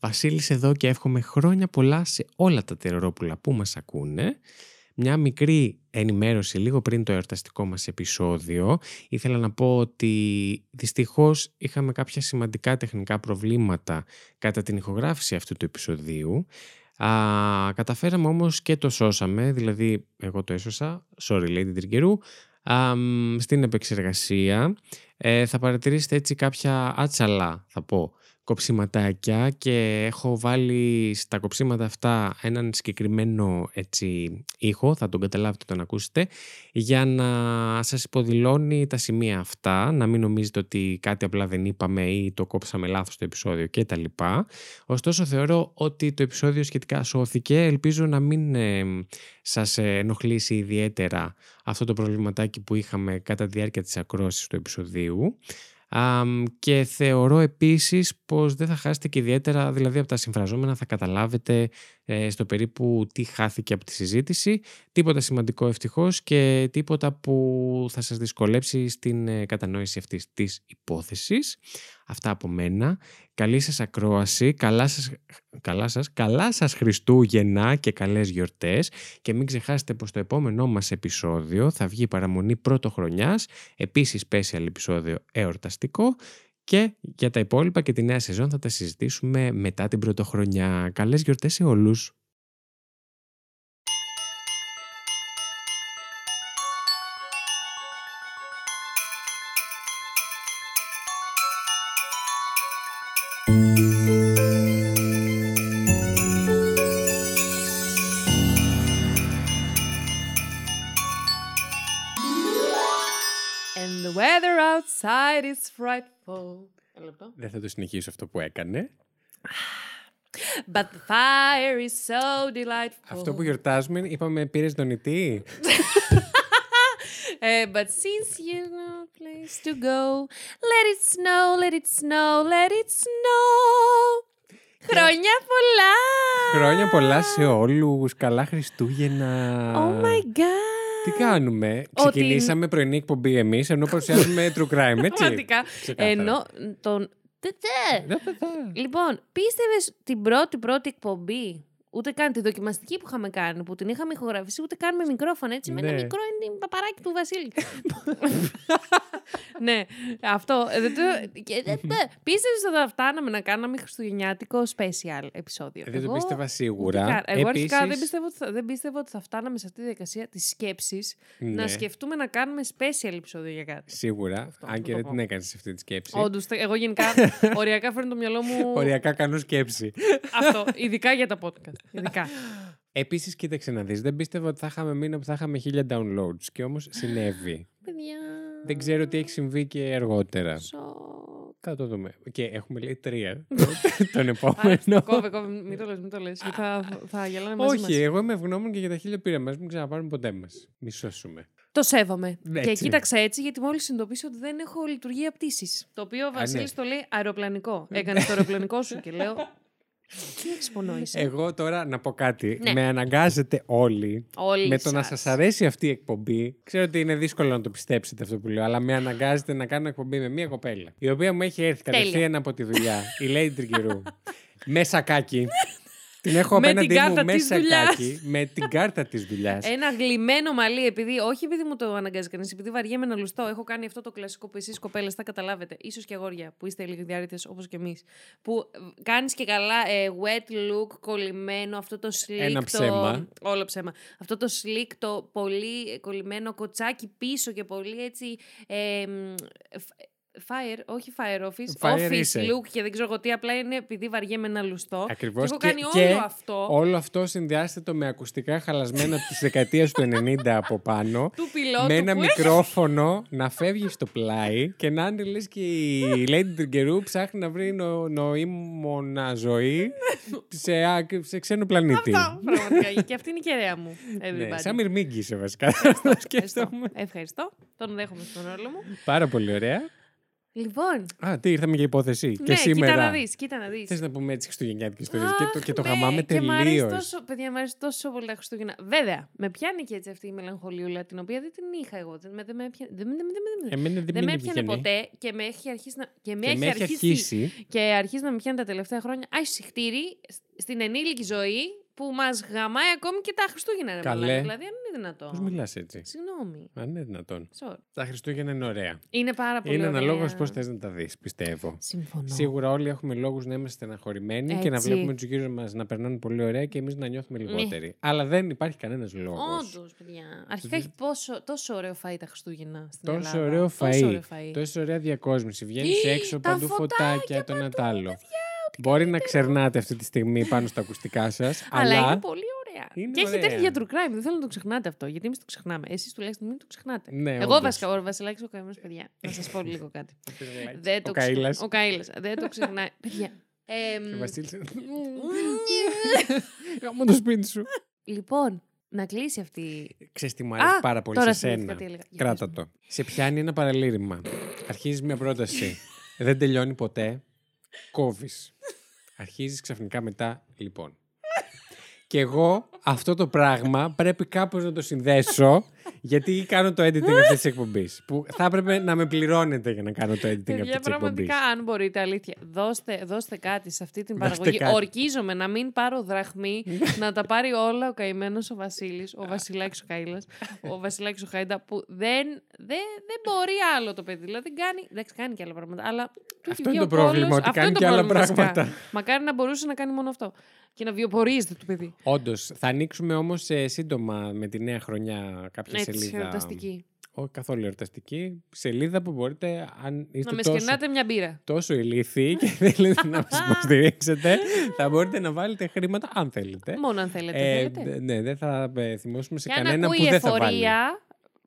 Βασίλης εδώ και εύχομαι χρόνια πολλά σε όλα τα τερορόπουλα που μας ακούνε. Μια μικρή ενημέρωση λίγο πριν το εορταστικό μας επεισόδιο. Ήθελα να πω ότι δυστυχώς είχαμε κάποια σημαντικά τεχνικά προβλήματα κατά την ηχογράφηση αυτού του επεισοδίου. Α, καταφέραμε όμως και το σώσαμε, δηλαδή εγώ το έσωσα, sorry Lady Τριγκερού, στην επεξεργασία. Ε, θα παρατηρήσετε έτσι κάποια άτσαλα θα πω κοψιματάκια και έχω βάλει στα κοψίματα αυτά έναν συγκεκριμένο έτσι, ήχο, θα τον καταλάβετε όταν ακούσετε, για να σας υποδηλώνει τα σημεία αυτά, να μην νομίζετε ότι κάτι απλά δεν είπαμε ή το κόψαμε λάθος το επεισόδιο κτλ. Ωστόσο θεωρώ ότι το επεισόδιο σχετικά σώθηκε, ελπίζω να μην ε, σας ενοχλήσει ιδιαίτερα αυτό το προβληματάκι που είχαμε κατά τη διάρκεια της ακρόσης του επεισοδίου και θεωρώ επίσης πως δεν θα χάσετε και ιδιαίτερα, δηλαδή από τα συμφραζόμενα θα καταλάβετε ε, στο περίπου τι χάθηκε από τη συζήτηση, τίποτα σημαντικό ευτυχώς και τίποτα που θα σας δυσκολέψει στην ε, κατανόηση αυτής της υπόθεσης. Αυτά από μένα. Καλή σας ακρόαση, καλά σας, καλά σας, καλά σας Χριστούγεννα και καλές γιορτές. Και μην ξεχάσετε πως το επόμενό μας επεισόδιο θα βγει παραμονή πρώτο χρονιάς, επίσης special επεισόδιο εορταστικό και για τα υπόλοιπα και τη νέα σεζόν θα τα συζητήσουμε μετά την πρωτοχρονιά. Καλές γιορτές σε όλους! Outside is frightful. Δεν θα το συνεχίσω αυτό που έκανε. But the fire is so delightful. Αυτό που γιορτάζουμε, είπαμε, πήρες δονητή. uh, but since you know place to go, let it snow, let it snow, let it snow. Χρόνια πολλά! Χρόνια πολλά σε όλους. Καλά Χριστούγεννα. Oh my god. Τι κάνουμε, Ξεκινήσαμε πρωινή εκπομπή εμείς, ενώ παρουσιάζουμε true crime, έτσι. Πραγματικά. Ενώ τον. Λοιπόν, πίστευες την πρώτη πρώτη εκπομπή; Ούτε καν τη δοκιμαστική που είχαμε κάνει, που την είχαμε ηχογραφήσει, ούτε καν με μικρόφωνο. Έτσι, με ένα ναι. μικρό είναι παπαράκι του Βασίλη. ναι, αυτό. Ε, Πίστευε ότι θα φτάναμε να κάναμε χριστουγεννιάτικο special επεισόδιο. Δεν το πίστευα σίγουρα. Εγώ αρχικά δεν πίστευα, ότι θα, δεν πίστευα ότι θα φτάναμε σε αυτή τη διαδικασία της σκέψης να ναι. σκεφτούμε να κάνουμε special επεισόδιο για κάτι. Σίγουρα. αν και δεν την έκανε αυτή τη σκέψη; Όντως, εγώ γενικά οριακά φέρνω το μυαλό μου. Οριακά κάνω σκέψη. Αυτό. Ειδικά για τα podcast. Ειδικά. Επίσης, κοίταξε να δεις. Δεν πίστευα ότι θα είχαμε μήνα που θα είχαμε χίλια downloads. Και όμως συνέβη. Παιδιά. Δεν ξέρω τι έχει συμβεί και αργότερα. Θα το δούμε. Και έχουμε λέει τρία τον επόμενο. Κόβε, κόβε, μην το λες, μην το λες. Θα, θα γελάνε μαζί Όχι, εγώ είμαι ευγνώμων και για τα χίλια πήρα μας. Μην ξαναπάρουμε ποτέ μας. Μη σώσουμε. Το σέβομαι. Και κοίταξα έτσι, γιατί μόλις συνειδητοποίησα ότι δεν έχω λειτουργία πτήσης. Το οποίο ο Βασίλης ναι. το λέει αεροπλανικό. Έκανες το αεροπλανικό σου και λέω. Τι εξπονοείσαι. Εγώ τώρα να πω κάτι. Ναι. Με αναγκάζετε όλοι, όλοι με το να σας αρέσει αυτή η εκπομπή. Ξέρω ότι είναι δύσκολο να το πιστέψετε αυτό που λέω, αλλά με αναγκάζετε να κάνω εκπομπή με μία κοπέλα. Η οποία μου έχει έρθει κατευθείαν από τη δουλειά. η Lady Τρικυρού. με σακάκι. Την έχω απέναντί μου μέσα κάκι, με την κάρτα της δουλειάς. Ένα γλυμμένο μαλλί, επειδή, όχι επειδή μου το αναγκάζει κανείς, επειδή βαριέμαι να λουστώ. Έχω κάνει αυτό το κλασικό που εσείς κοπέλες θα καταλάβετε, ίσως και αγόρια που είστε λίγο διάρρητε όπως και εμείς. Που κάνεις και καλά ε, wet look, κολλημένο, αυτό το slick. Ένα ψέμα. Το, όλο ψέμα. Αυτό το slick, το πολύ κολλημένο κοτσάκι πίσω και πολύ έτσι. Ε, Fire, όχι Fire Office, fire Office είσαι. Look και δεν ξέρω εγώ τι, απλά είναι επειδή βαριέμαι ένα λουστό. Ακριβώς. Και έχω κάνει και όλο αυτό. Όλο αυτό συνδυάζεται το με ακουστικά χαλασμένα τη δεκαετία του 90 από πάνω. Του πιλότου. Με ένα μικρόφωνο να φεύγει στο πλάι και να είναι λες και η Lady Τριγκερού ψάχνει να βρει νο, νοήμονα ζωή σε, σε ξένο πλανήτη. Αυτό, πραγματικά. και αυτή είναι η κεραία μου. Ναι, σαν μυρμήγκη είσαι βασικά. Ευχαριστώ. Ευχαριστώ. Τον δέχομαι στον ρόλο μου. Πάρα πολύ ωραία. Λοιπόν, Α, τι ήρθαμε για υπόθεση. και ναι, σήμερα. κοίτα να δεις, κοίτα να δεις. Θες να πούμε έτσι χριστουγεννιάτικες ιστορίες. Και το, και το Αχ, γαμάμε ναι, και μ' αρέσει τελείως. τόσο, παιδιά, μου αρέσει τόσο πολύ τα Χριστούγεννα. Βέβαια, με πιάνει και έτσι αυτή η μελαγχολιούλα, την οποία δεν την είχα εγώ. Δεν με, δεν με έπιανε, δεν, με- δεν, με- δεν, με- Εμένα δεν, δεν με με έπιανε έπιανε. ποτέ και με έχει αρχίσει να, και με Και έχει με έχει αρχίσει, αρχίσει. και αρχίζει να με πιάνει τα τελευταία χρόνια. Ай, συχτήρι στην ενήλικη ζωή που μας γαμάει ακόμη και τα Χριστούγεννα. Ρε, Καλέ. μαλάκα. Δηλαδή, αν είναι δυνατόν. Πώς μιλάς έτσι; Συγγνώμη. Αν είναι δυνατόν. Sorry. Τα Χριστούγεννα είναι ωραία. Είναι πάρα πολύ Είναι ωραία. αναλόγως πώς θες να τα δεις, πιστεύω. Συμφωνώ. Σίγουρα όλοι έχουμε λόγους να είμαστε στεναχωρημένοι και να Έτσι. βλέπουμε τους γύρω μας να περνάνε πολύ ωραία και εμείς να νιώθουμε λιγότεροι. Αλλά δεν υπάρχει κανένας λόγος. Όντως, παιδιά. Αρχικά έχει πόσο, τόσο ωραίο φαΐ τα Χριστούγεννα στην Τόσο Ελλάδα. ωραίο Τόσο φαΐ. ωραίο φαΐ. Τόσο ωραία διακόσμηση. Βγαίνεις έξω τα παντού φωτάκια φωτάκια, το παντού, Νατάλο. Μπορεί να ξερνάτε αυτή τη στιγμή πάνω στα ακουστικά σας, Αλλά, αλλά. είναι πολύ ωραία. Είναι και έχει ωραία. τέχνη για true crime. Δεν θέλω να το ξεχνάτε αυτό. Γιατί εμείς το ξεχνάμε. Εσείς τουλάχιστον μην το ξεχνάτε. Ναι, Εγώ όντως. βασικά, ο Βασιλάκης ο καημένος, παιδιά. Να σας πω λίγο κάτι. Δεν το Ο ξε- Καΐλας. Ο Καΐλας. Δεν το ξεχνάει. Παιδιά. εμ, Ο Βασίλης- Γάμο το σπίτι σου. λοιπόν, να κλείσει αυτή. Ξέρεις τι μου αρέσει Α, πάρα πολύ τώρα σε σένα. θυμήθηκα τι έλεγα. Για Κράτα πες μου. το. Σε πιάνει ένα παραλήρημα. Αρχίζεις μια πρόταση. Δεν τελειώνει ποτέ. Κόβεις. Αρχίζεις ξαφνικά μετά. Λοιπόν. Και εγώ αυτό το πράγμα πρέπει κάπως να το συνδέσω γιατί κάνω το editing αυτής της εκπομπής. Που θα έπρεπε να με πληρώνετε για να κάνω το editing αυτής Παιδιά, της εκπομπής. πραγματικά, αν μπορείτε, αλήθεια, δώστε, δώστε κάτι σε αυτή την Δώστε παραγωγή. κάτι. Ορκίζομαι να μην πάρω δραχμή, να τα πάρει όλα ο καημένος ο Βασίλης, ο Βασιλάκης ο Καήλα, ο Βασιλάκης ο Χάιντα, που δεν, δεν, δεν μπορεί άλλο το παιδί. Δηλαδή, κάνει, εντάξει, κάνει και άλλα πράγματα, αλλά. του έχει Αυτό βγει είναι ο το πρόβλημα, κόλλος. ότι Αυτό κάνει είναι και το άλλα πρόβλημα, βασικά. πράγματα. Μακάρι να μπορούσε να κάνει μόνο αυτό. Και να βιοπορίζεται το παιδί. Όντως, θα ανοίξουμε όμως σύντομα με τη νέα χρονιά κάποια Έτσι, σελίδα. εορταστική. Όχι καθόλου εορταστική. Σελίδα που μπορείτε, αν είστε Να με τόσο, σκενάτε μια μπύρα. τόσο ηλίθιοι και θέλετε να μας υποστηρίξετε, θα μπορείτε να βάλετε χρήματα αν θέλετε. Μόνο αν θέλετε. Ε, θέλετε. δε- ναι, δεν θα ε, θυμώσουμε σε Και αν κανένα ακούει που δεν θα βάλει. εφορία,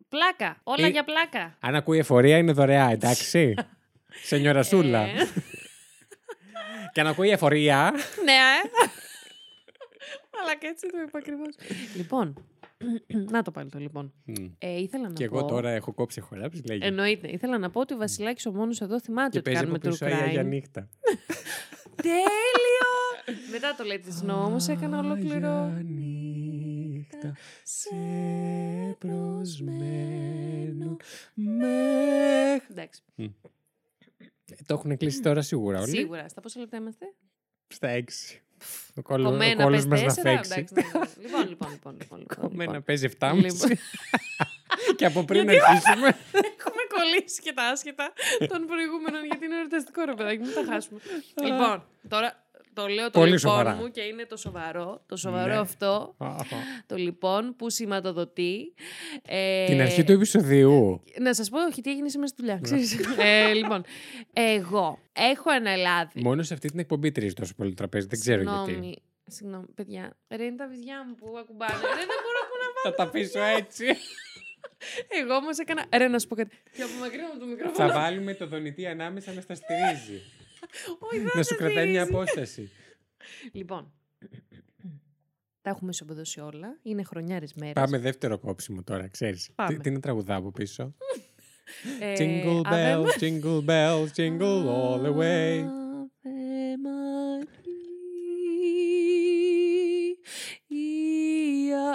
πλάκα. Όλα Ε, για πλάκα. Αν ακούει εφορία είναι δωρεά, εντάξει. Σε νιωρασούλα. Ε, Και αν ακούει εφορία. Ναι, ε. Αλλά και έτσι το είπα ακριβώς. λοιπόν, να το πάλι το λοιπόν. Μμ. Ε, ήθελα να Και πω... εγώ τώρα έχω κόψει χωράψει, λέγει. Εννοείται. Ήθελα να πω ότι ο Βασιλάκης ο μόνος εδώ θυμάται Και ότι παίζει κάνουμε από true πίσω η Αγία crime. Νύχτα. Τέλειο! Μετά το Let It Snow όμως έκανα ολόκληρο... Αγία νύχτα σε προσμένο μέχρι... Εντάξει. Το έχουν κλείσει τώρα σίγουρα όλοι. Σίγουρα. Στα πόσα λεπτά είμαστε; Στα έξι. Ο κόλλος, ο Κομμένα κόλλος πες μας να τέσσερα. φέξει. Εντάξει, ναι, ναι. Λοιπόν, λοιπόν, λοιπόν, λοιπόν, λοιπόν, Κομμένα λοιπόν. παίζει 7,5. Λοιπόν. Και από πριν αρχίσουμε. Έχουμε κολλήσει και τα άσχετα των προηγούμενων γιατί είναι εορταστικό ρε παιδάκι, μην τα χάσουμε. λοιπόν, τώρα το λέω το Πολύ λοιπόν σοβαρά. μου και είναι το σοβαρό. Το σοβαρό Ναι. αυτό, το λοιπόν που σηματοδοτεί. ε, Την αρχή του επεισοδίου. Να σας πω, όχι, τι έγινε σήμερα στη δουλειά. ξέρεις. ε, λοιπόν, εγώ έχω αναλάβει. Μόνο σε αυτή την εκπομπή τρίζει τόσο πολύ το τραπέζι. Δεν ξέρω γιατί. Συγγνώμη, Συγγνώμη, παιδιά. Ρε είναι τα βυζιά μου που ακουμπάνε. Ρε, δεν μπορώ που να Θα τα αφήσω έτσι. Εγώ όμως έκανα. Ρε, να σου πω κάτι. Και απομακρύνω το μικρόφωνο. Θα βάλουμε το δονητή ανάμεσα να στα στηρίζει. Όχι, δεν να σε σου κρατάει μια στηρίζει. απόσταση. Λοιπόν. Τα έχουμε ισοπεδώσει όλα. Είναι χρονιάρε μέρε. Πάμε δεύτερο κόψιμο τώρα, ξέρεις. Πάμε. Τι, τι είναι τραγουδά από πίσω; Ε, Jingle Ave bells, jingle bells, jingle all the way.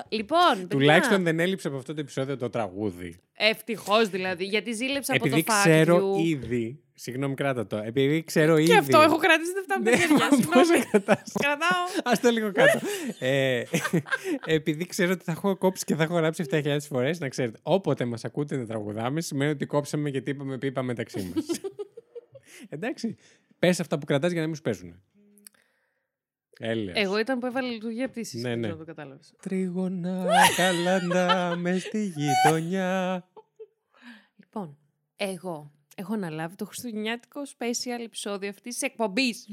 Λοιπόν, παιδιά, Τουλάχιστον δεν έλειψε από αυτό το επεισόδιο το τραγούδι. Ευτυχώς δηλαδή, γιατί ζήλεψα από Επειδή το fact ξέρω you. ήδη. Συγγνώμη, κράτα το. Επειδή ξέρω ήδη. Και αυτό έχω κρατήσει δεν φτάνει τα Ναι, χέρια. μα πώς Συγγνώμη. κρατάς; Κρατάω. Α το λίγο κάτω. ε, επειδή ξέρω ότι θα έχω κόψει και θα έχω γράψει 7.000 φορές, να ξέρετε, όποτε μας ακούτε να τραγουδάμε, σημαίνει ότι κόψαμε γιατί είπαμε πίπα μεταξύ μας. Εντάξει. Πες αυτά που κρατάς για να μην σου παίζουν. Έλεος. Εγώ ήταν που έβαλε λειτουργία πτήσης. Ναι, δεν ναι. ξέρω αν το κατάλαβες. Τρίγωνα καλαντά μες στη γειτονιά. Λοιπόν, εγώ έχω αναλάβει το χριστουγεννιάτικο special επεισόδιο αυτής της εκπομπής.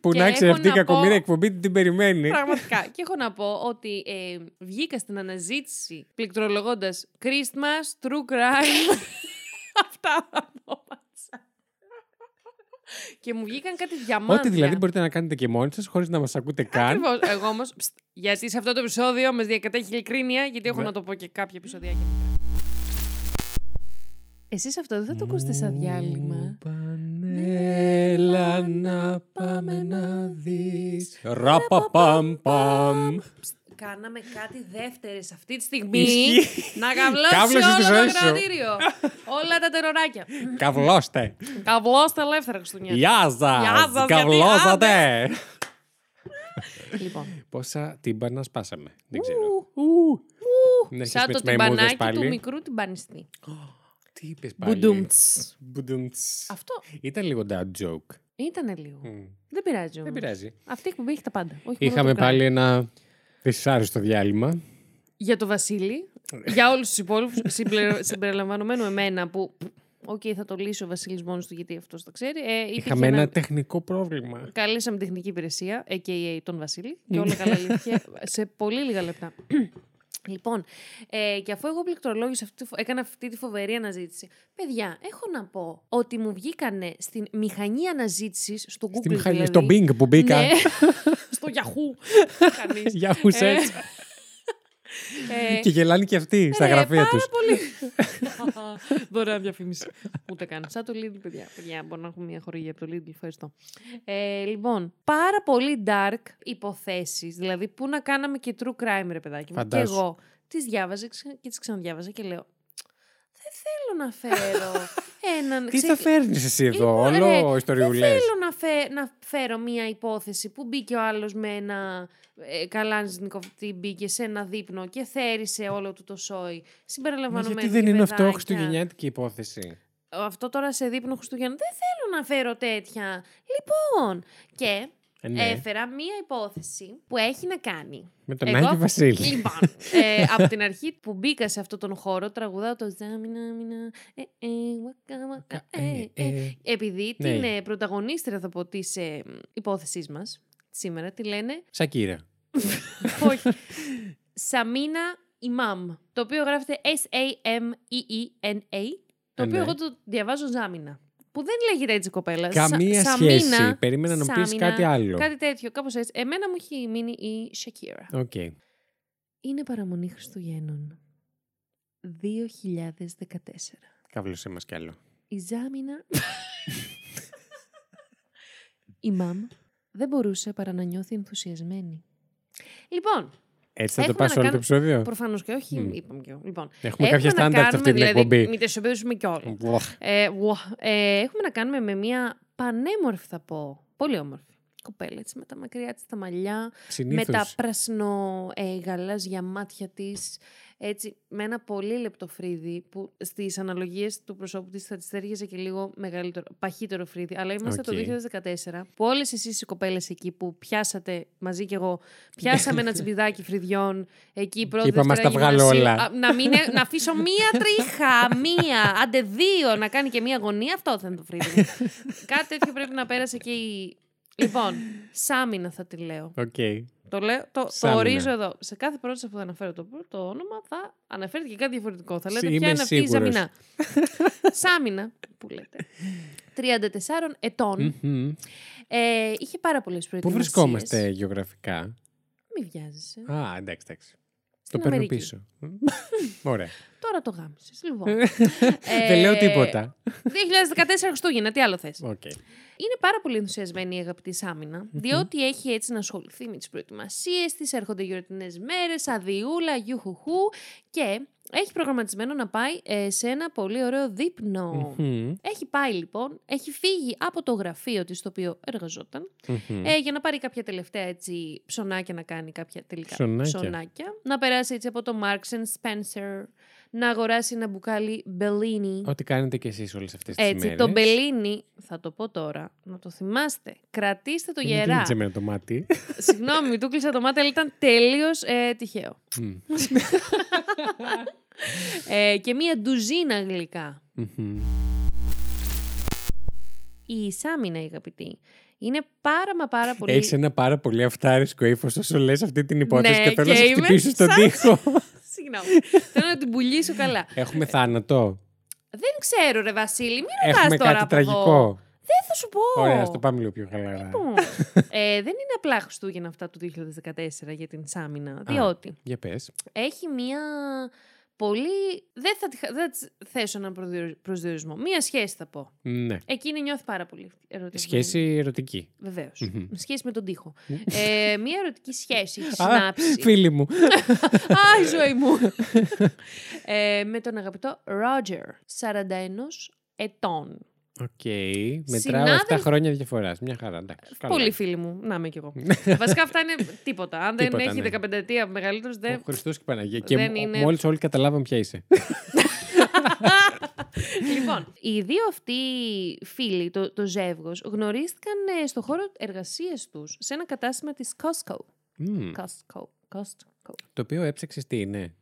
Που Και να ξέρει έχω αυτή η να πω- κακομοίρα εκπομπή τι την περιμένει. Πραγματικά. και έχω να πω ότι ε, βγήκα στην αναζήτηση πληκτρολογώντας Christmas, True Crime. Αυτά τα ονόματα. Και μου βγήκαν κάτι διαμάντια. Ό,τι δηλαδή μπορείτε να κάνετε και μόνοι σας χωρίς να μας ακούτε καν. Ακριβώς. Εγώ όμως. Γιατί σε αυτό το επεισόδιο μας διακατέχει η ειλικρίνεια, γιατί έχω Βε- να το πω και κάποια επεισοδιά. Εσείς αυτό δεν θα το ακούσετε σαν διάλειμμα. Πανέλα να πάμε να δεις. Ραπαπαμ παμ. Κάναμε κάτι δεύτερες αυτή τη στιγμή. Ισχύει. να καβλώσει Κάβλωσες τη όλο ζωή το σου. κρατήριο. Όλα τα τεροράκια. Καυλώστε. Καβλώστε ελεύθερα Χριστουγεννιά. Γεια Γεια σας. σας, Καυλώσατε. Λοιπόν, Πόσα τύμπανα σπάσαμε. Δεν ξέρω. ου, Να έρχεσαι σαν με το τις μαϊμούδες τυμπανάκι πάλι. του μικρού τυμπανιστή. Τι είπες πάλι. Μπουντούμτς. Μπουντούμτς. Αυτό Ήταν λίγο dad joke. ήταν λίγο. Μμ. Δεν πειράζει Δεν όμως. πειράζει. Αυτή η εκπομπή έχει τα πάντα. Όχι μόνο Είχαμε το crime. πάλι ένα δυσάρεστο διάλειμμα. Για το Βασίλη, για όλους τους υπόλοιπους, συμπληρο- συμπεριλαμβανομένου εμένα που, οκ, θα το λύσει ο Βασίλης μόνος του γιατί αυτός το ξέρει. Ε, υπήρχε Είχαμε ένα τεχνικό πρόβλημα. Καλέσαμε τεχνική υπηρεσία, a.k.a. τον Βασίλη, και όλα καλά λύθηκε σε πολύ λίγα λεπτά. Λοιπόν, ε, και αφού εγώ πληκτρολόγησα, αυτή, τη φο- έκανα αυτή τη φοβερή αναζήτηση. Παιδιά, έχω να πω ότι μου βγήκανε στην μηχανή αναζήτησης στο Google. Στη μηχανή, δηλαδή, στο Bing που μπήκα. Ναι, στο Yahoo. Κανείς. Για search. Ε, Και γελάνε και αυτοί στα ρε, γραφεία πάρα τους. πολύ. Δωρεάν διαφήμιση. Ούτε καν. Σαν το Lidl, παιδιά. Παιδιά, μπορώ να έχουμε μια χορηγία από το Lidl. Ευχαριστώ. Ε, λοιπόν, πάρα πολύ dark υποθέσεις. Δηλαδή, πού να κάναμε και true crime, ρε παιδάκι μου. Και Φαντάσου. εγώ τις διάβαζα ξε- και τις ξαναδιάβαζα και λέω. Δεν θέλω να φέρω έναν. Τι ξε- θα φέρνεις εσύ εδώ, Λοιπόν, όλο ρε, ιστοριούλες. Δεν θέλω να, φε- να φέρω μία υπόθεση που μπήκε ο άλλος με ένα ε, καλάνζινικο τι μπήκε σε ένα δείπνο και θέρισε όλο του το σόι. Μα Συμπεριλαμβανομένου γιατί και δεν είναι αυτό παιδάκια. χριστουγεννιάτικη υπόθεση; Αυτό τώρα σε δείπνο Χριστούγεννα. Δεν θέλω να φέρω τέτοια. Λοιπόν, και Ε, ναι. έφερα μία υπόθεση που έχει να κάνει. Με τον Εγώ- Άγιο Βασίλη. Λοιπόν, ε, από την αρχή που μπήκα σε αυτόν τον χώρο, τραγουδάω το Ζάμινα, μινα, ε, ε, waka, waka, ε, ε. Ε, Επειδή Ναι. την ε, πρωταγωνίστρια θα πω της ε, υπόθεσής μας, σήμερα, τη λένε, Σακύρα. όχι, Σαμίνα Ιμάμ, το οποίο γράφεται S-A-M-E-E-N-A, το Ε, οποίο ναι. εγώ το διαβάζω Ζάμινα. Που δεν λέγεται έτσι κοπέλα. Καμία Σα- σχέση. Σαμίνα, Περίμενα να μου πεις Σάμινα, κάτι άλλο. Κάτι τέτοιο, κάπως έτσι. Εμένα μου έχει μείνει η Shakira. Οκ. Είναι παραμονή Χριστουγέννων. 2014. Κάβλωσέ μας κι άλλο. Η Ζάμινα... η Μαμ δεν μπορούσε παρά να νιώθει ενθουσιασμένη. Λοιπόν, Έτσι θα το Έχουμε πας να όλο το κάνουμε- επεισόδιο; προφανώς και όχι, Μμ. είπαμε και εγώ. Λοιπόν, Έχουμε κάποια να στάνταρτ σε αυτή την κάνουμε, εκπομπή. Δηλαδή, μην τα ισοπαίδωσουμε κιόλας. Βλαχ. Ε, ουα, ε, έχουμε να κάνουμε με μια πανέμορφη, θα πω. Πολύ όμορφη. Κοπέλα, έτσι, με τα μακριά της τα μαλλιά, με Συνήθως. τα πράσινο ε, γαλάζια μάτια της, έτσι, με ένα πολύ λεπτό φρύδι που στις αναλογίες του προσώπου της θα της ταίριαζε και λίγο μεγαλύτερο, παχύτερο φρύδι. Αλλά είμαστε Οκ. το 2014 που όλες εσείς οι κοπέλες εκεί που πιάσατε μαζί κι εγώ, πιάσαμε ένα τσιμπιδάκι φρυδιών εκεί πρώτη είπαμε, «Ας τα Δευτέρα βγάλω γυμνασίου». όλα. Α, να, μην, ε- να αφήσω μία τρίχα, μία, άντε δύο, να κάνει και μία γωνία, αυτό θα είναι το φρύδι μου. Κάτι τέτοιο πρέπει να πέρασε και η... Λοιπόν, Σάμινα θα τη λέω. Οκ. Το, λέω, το, το Σάμινα. ορίζω εδώ. Σε κάθε πρόταση που θα αναφέρω το, το όνομα θα αναφέρετε και κάτι διαφορετικό. Θα λέτε Είμαι ποια είναι αυτή η σίγουρος. Ζαμινά. Σάμινα, που λέτε. 34 ετών. Μμμ. Ε, είχε πάρα πολλές Πού προετοιμασίες. βρισκόμαστε γεωγραφικά; Μη βιάζεσαι. Α, εντάξει, εντάξει. Στην το παίρνω Αμερική. πίσω. Ωραία. Τώρα το γάμισες. Λοιπόν. Δεν λέω Ε, τίποτα. 2014 Χριστούγεννα, τι άλλο θες; Οκ. Είναι πάρα πολύ ενθουσιασμένη η αγαπητή Σάμινα, διότι έχει έτσι να ασχοληθεί με τις προετοιμασίες της, έρχονται γιορτινές μέρες, αδειούλα, γιουχουχού και έχει προγραμματισμένο να πάει ε, σε ένα πολύ ωραίο δείπνο. Μμμ. Έχει πάει λοιπόν, έχει φύγει από το γραφείο της στο οποίο εργαζόταν Μμμ. ε, για να πάρει κάποια τελευταία έτσι ψωνάκια να κάνει κάποια τελικά Ψωνάκια. Να περάσει έτσι από το Marks and Spencer, να αγοράσει ένα μπουκάλι Bellini. Ό,τι κάνετε κι εσείς όλες αυτές τις Έτσι, μέρες. το Bellini, θα το πω τώρα, να το θυμάστε. Κρατήστε το Δεν μου γερά. κλείνεις εμένα το μάτι. Συγγνώμη, του κλείσα το μάτι, αλλά ήταν τελείω ε, τυχαίο. Μμ. Ε, και μία ντουζίνα γλυκά. Μμμ. Η Σάμινα, η αγαπητή, είναι πάρα μα πάρα πολύ... Έχεις ένα πάρα πολύ αυτάρισκο ύφος όσο λες αυτή την υπόθεση Ναι, και θέλω να και σε είμαι χτυπήσω στον σαν- τοίχο. Συγγνώμη, θέλω να την πουλήσω καλά. Έχουμε θάνατο. Δεν ξέρω ρε Βασίλη, μην ρωτάς Έχουμε τώρα κάτι από εδώ. τραγικό. Δεν θα σου πω. Ωραία, ας το πάμε λίγο πιο χαλαρά. Λοιπόν, ε, δεν είναι απλά Χριστούγεννα αυτά του 2014 για την Σάμινα, διότι Για πες. έχει μία πολύ. Δεν θα, τη χα- δεν θα της θέσω έναν προδιο- προσδιορισμό. Μία σχέση θα πω. Ναι. Εκείνη νιώθει πάρα πολύ ερωτική. Σχέση ερωτική. Βεβαίως. Μμμ. Σχέση με τον τοίχο. ε, μία ερωτική σχέση έχει Α, συνάψει. φίλοι μου. Α, η ζωή μου. ε, με τον αγαπητό Roger, 41 ετών. Οκ. Μετράω Συνάδελφοι- 7 χρόνια διαφοράς. Μια χαρά. Εντάξει. καλά. Πολύ φίλοι μου. Να είμαι κι εγώ. Βασικά αυτά είναι τίποτα. Αν δεν Τίποτα, έχει ναι. 15 ετία μεγαλύτερο, Ο δεν. Χριστός και η Παναγία. Και δεν είναι- μόλις όλοι καταλάβαν ποια είσαι. λοιπόν, οι δύο αυτοί φίλοι, το, το ζεύγος, γνωρίστηκαν ε, στο χώρο εργασίας τους σε ένα κατάστημα της Costco. Μμμ. Costco. Costco. Το οποίο έψαξες τι είναι;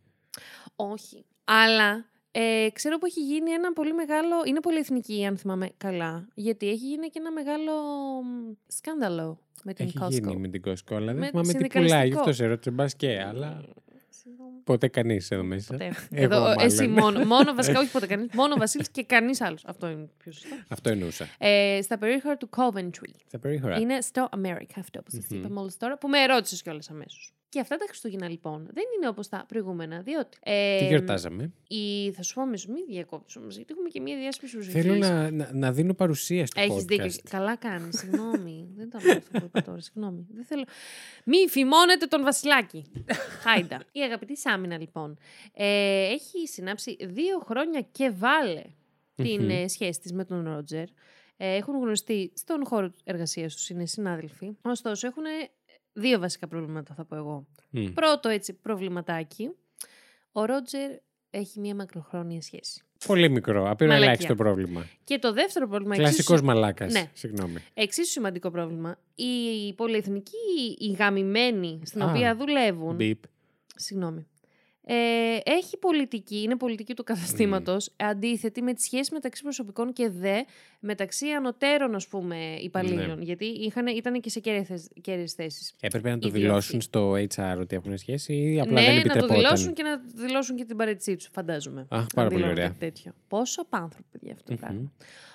Όχι. Αλλά ε, ξέρω που έχει γίνει ένα πολύ μεγάλο. Είναι πολυεθνική, αν θυμάμαι καλά. Γιατί έχει γίνει και ένα μεγάλο μ, σκάνδαλο με την Έχει Costco. γίνει με την Costco, αλλά δεν Με θυμάμαι τι συνδικαλιστικό. πουλάει. Γι' αυτό σε ρώτησε μπας και, αλλά Συγγνώμη. ποτέ κανείς εδώ μέσα. Ποτέ. Εγώ Εδώ, μάλλον. εσύ μόνο. Μόνο βασικά, όχι ποτέ κανείς. Μόνο ο Βασίλης και κανείς άλλος. Αυτό είναι πιο σωστό. Αυτό εννοούσα. Ε, στα περίχωρα του Coventry. Στα περίχωρα. Είναι στο America αυτό που σας είπα μόλις τώρα, που με ρώτησες κιόλας αμέσως. Και αυτά τα Χριστούγεννα λοιπόν δεν είναι όπως τα προηγούμενα, διότι. Ε, Τι γιορτάζαμε; Η, θα σου πω αμέσως, μην διακόψω όμω, γιατί έχουμε και μία διάσπιση προσοχή. Θέλω να, να, να δίνω παρουσία στο Έχεις podcast. δίκιο. Καλά κάνει. Συγγνώμη. δεν ήταν αυτό που είπα τώρα. Συγγνώμη. Δεν θέλω. Μη φημώνετε τον Βασιλάκη. Χάιντα. Η αγαπητή Σάμινα, λοιπόν, ε, έχει συνάψει δύο χρόνια και βάλε την ε, σχέση της με τον Ρότζερ. Ε, έχουν γνωριστεί στον χώρο εργασίας τους, είναι συνάδελφοι. Ωστόσο, έχουν δύο βασικά προβλήματα, θα πω εγώ. Μμ. Πρώτο έτσι προβληματάκι. Ο Ρότζερ έχει μία μακροχρόνια σχέση. Πολύ μικρό. Απειρά Μαλακία. ελάχιστο πρόβλημα. Και το δεύτερο πρόβλημα Κλασικός εξίσου- μαλάκας. Ναι. Συγγνώμη. Εξίσου σημαντικό πρόβλημα. Η πολυεθνική, η γαμημένη στην Α, οποία δουλεύουν. Μπιπ. Συγγνώμη. Ε, έχει πολιτική, είναι πολιτική του καθεστήματο, αντίθετη με τη σχέση μεταξύ προσωπικών και δε μεταξύ ανωτέρων, ας πούμε, υπαλλήλων. Ναι. Γιατί είχαν, ήταν και σε κέρδες θέσεις. Έπρεπε να το Οι δύο δηλώσουν αυτοί. στο HR ότι έχουν σχέση ή απλά δεν Ναι, να το επιτρεπόταν; δηλώσουν και να δηλώσουν και την παρέτησή τους, φαντάζομαι. Αχ, Αν πάρα πολύ δηλώνουν ωραία. κάτι Τέτοιο. Πόσο απάνθρωπο, παιδιά, αυτό το Μμμ. πράγμα.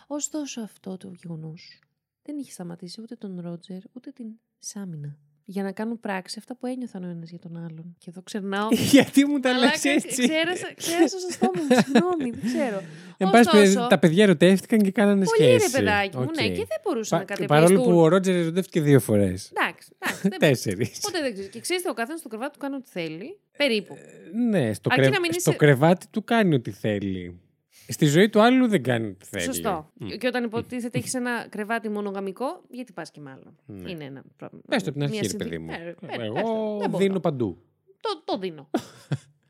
Ωστόσο, αυτό το γεγονός δεν είχε σταματήσει ούτε τον Ρότζερ ούτε την Σάμινα. Για να κάνουν πράξη αυτά που ένιωθαν ο ένας για τον άλλον. Και εδώ ξερνάω. Γιατί μου τα Μαλάκα, λες έτσι; Ξέρασα, ξέρασα στο στόμα μου, συγγνώμη, δεν ξέρω. Εν πάση περιπτώσει, Ωστόσο, τα παιδιά ερωτεύτηκαν και κάνανε Πολύ ρε σχέση. παιδάκι μου, ναι, Οκ. και δεν μπορούσαν να Πα- κατεβαστούν. Παρόλο που ο Ρότζερ ερωτεύτηκε δύο φορές. Εντάξει, εντάξει. δεν- Τέσσερις. Ποτέ δεν ξέρει. Και ξέρεις, ο καθένας στο κρεβάτι του κάνει ό,τι θέλει. Περίπου. Ναι, στο, Αρκεί κρε- να μην είσαι- στο κρεβάτι του κάνει ό,τι θέλει. Στη ζωή του άλλου δεν κάνει ό,τι θέλει. Σωστό. Μμ. Και όταν υποτίθεται έχεις ένα κρεβάτι μονογαμικό, γιατί πας και μάλλον. Ναι. Είναι ένα πρόβλημα. Πες το από την Μια αρχή, ρε συνθήκη. παιδί μου. Ναι, ρε, πες το, Εγώ πες το. Δεν μπορώ. δίνω παντού. Το, το δίνω.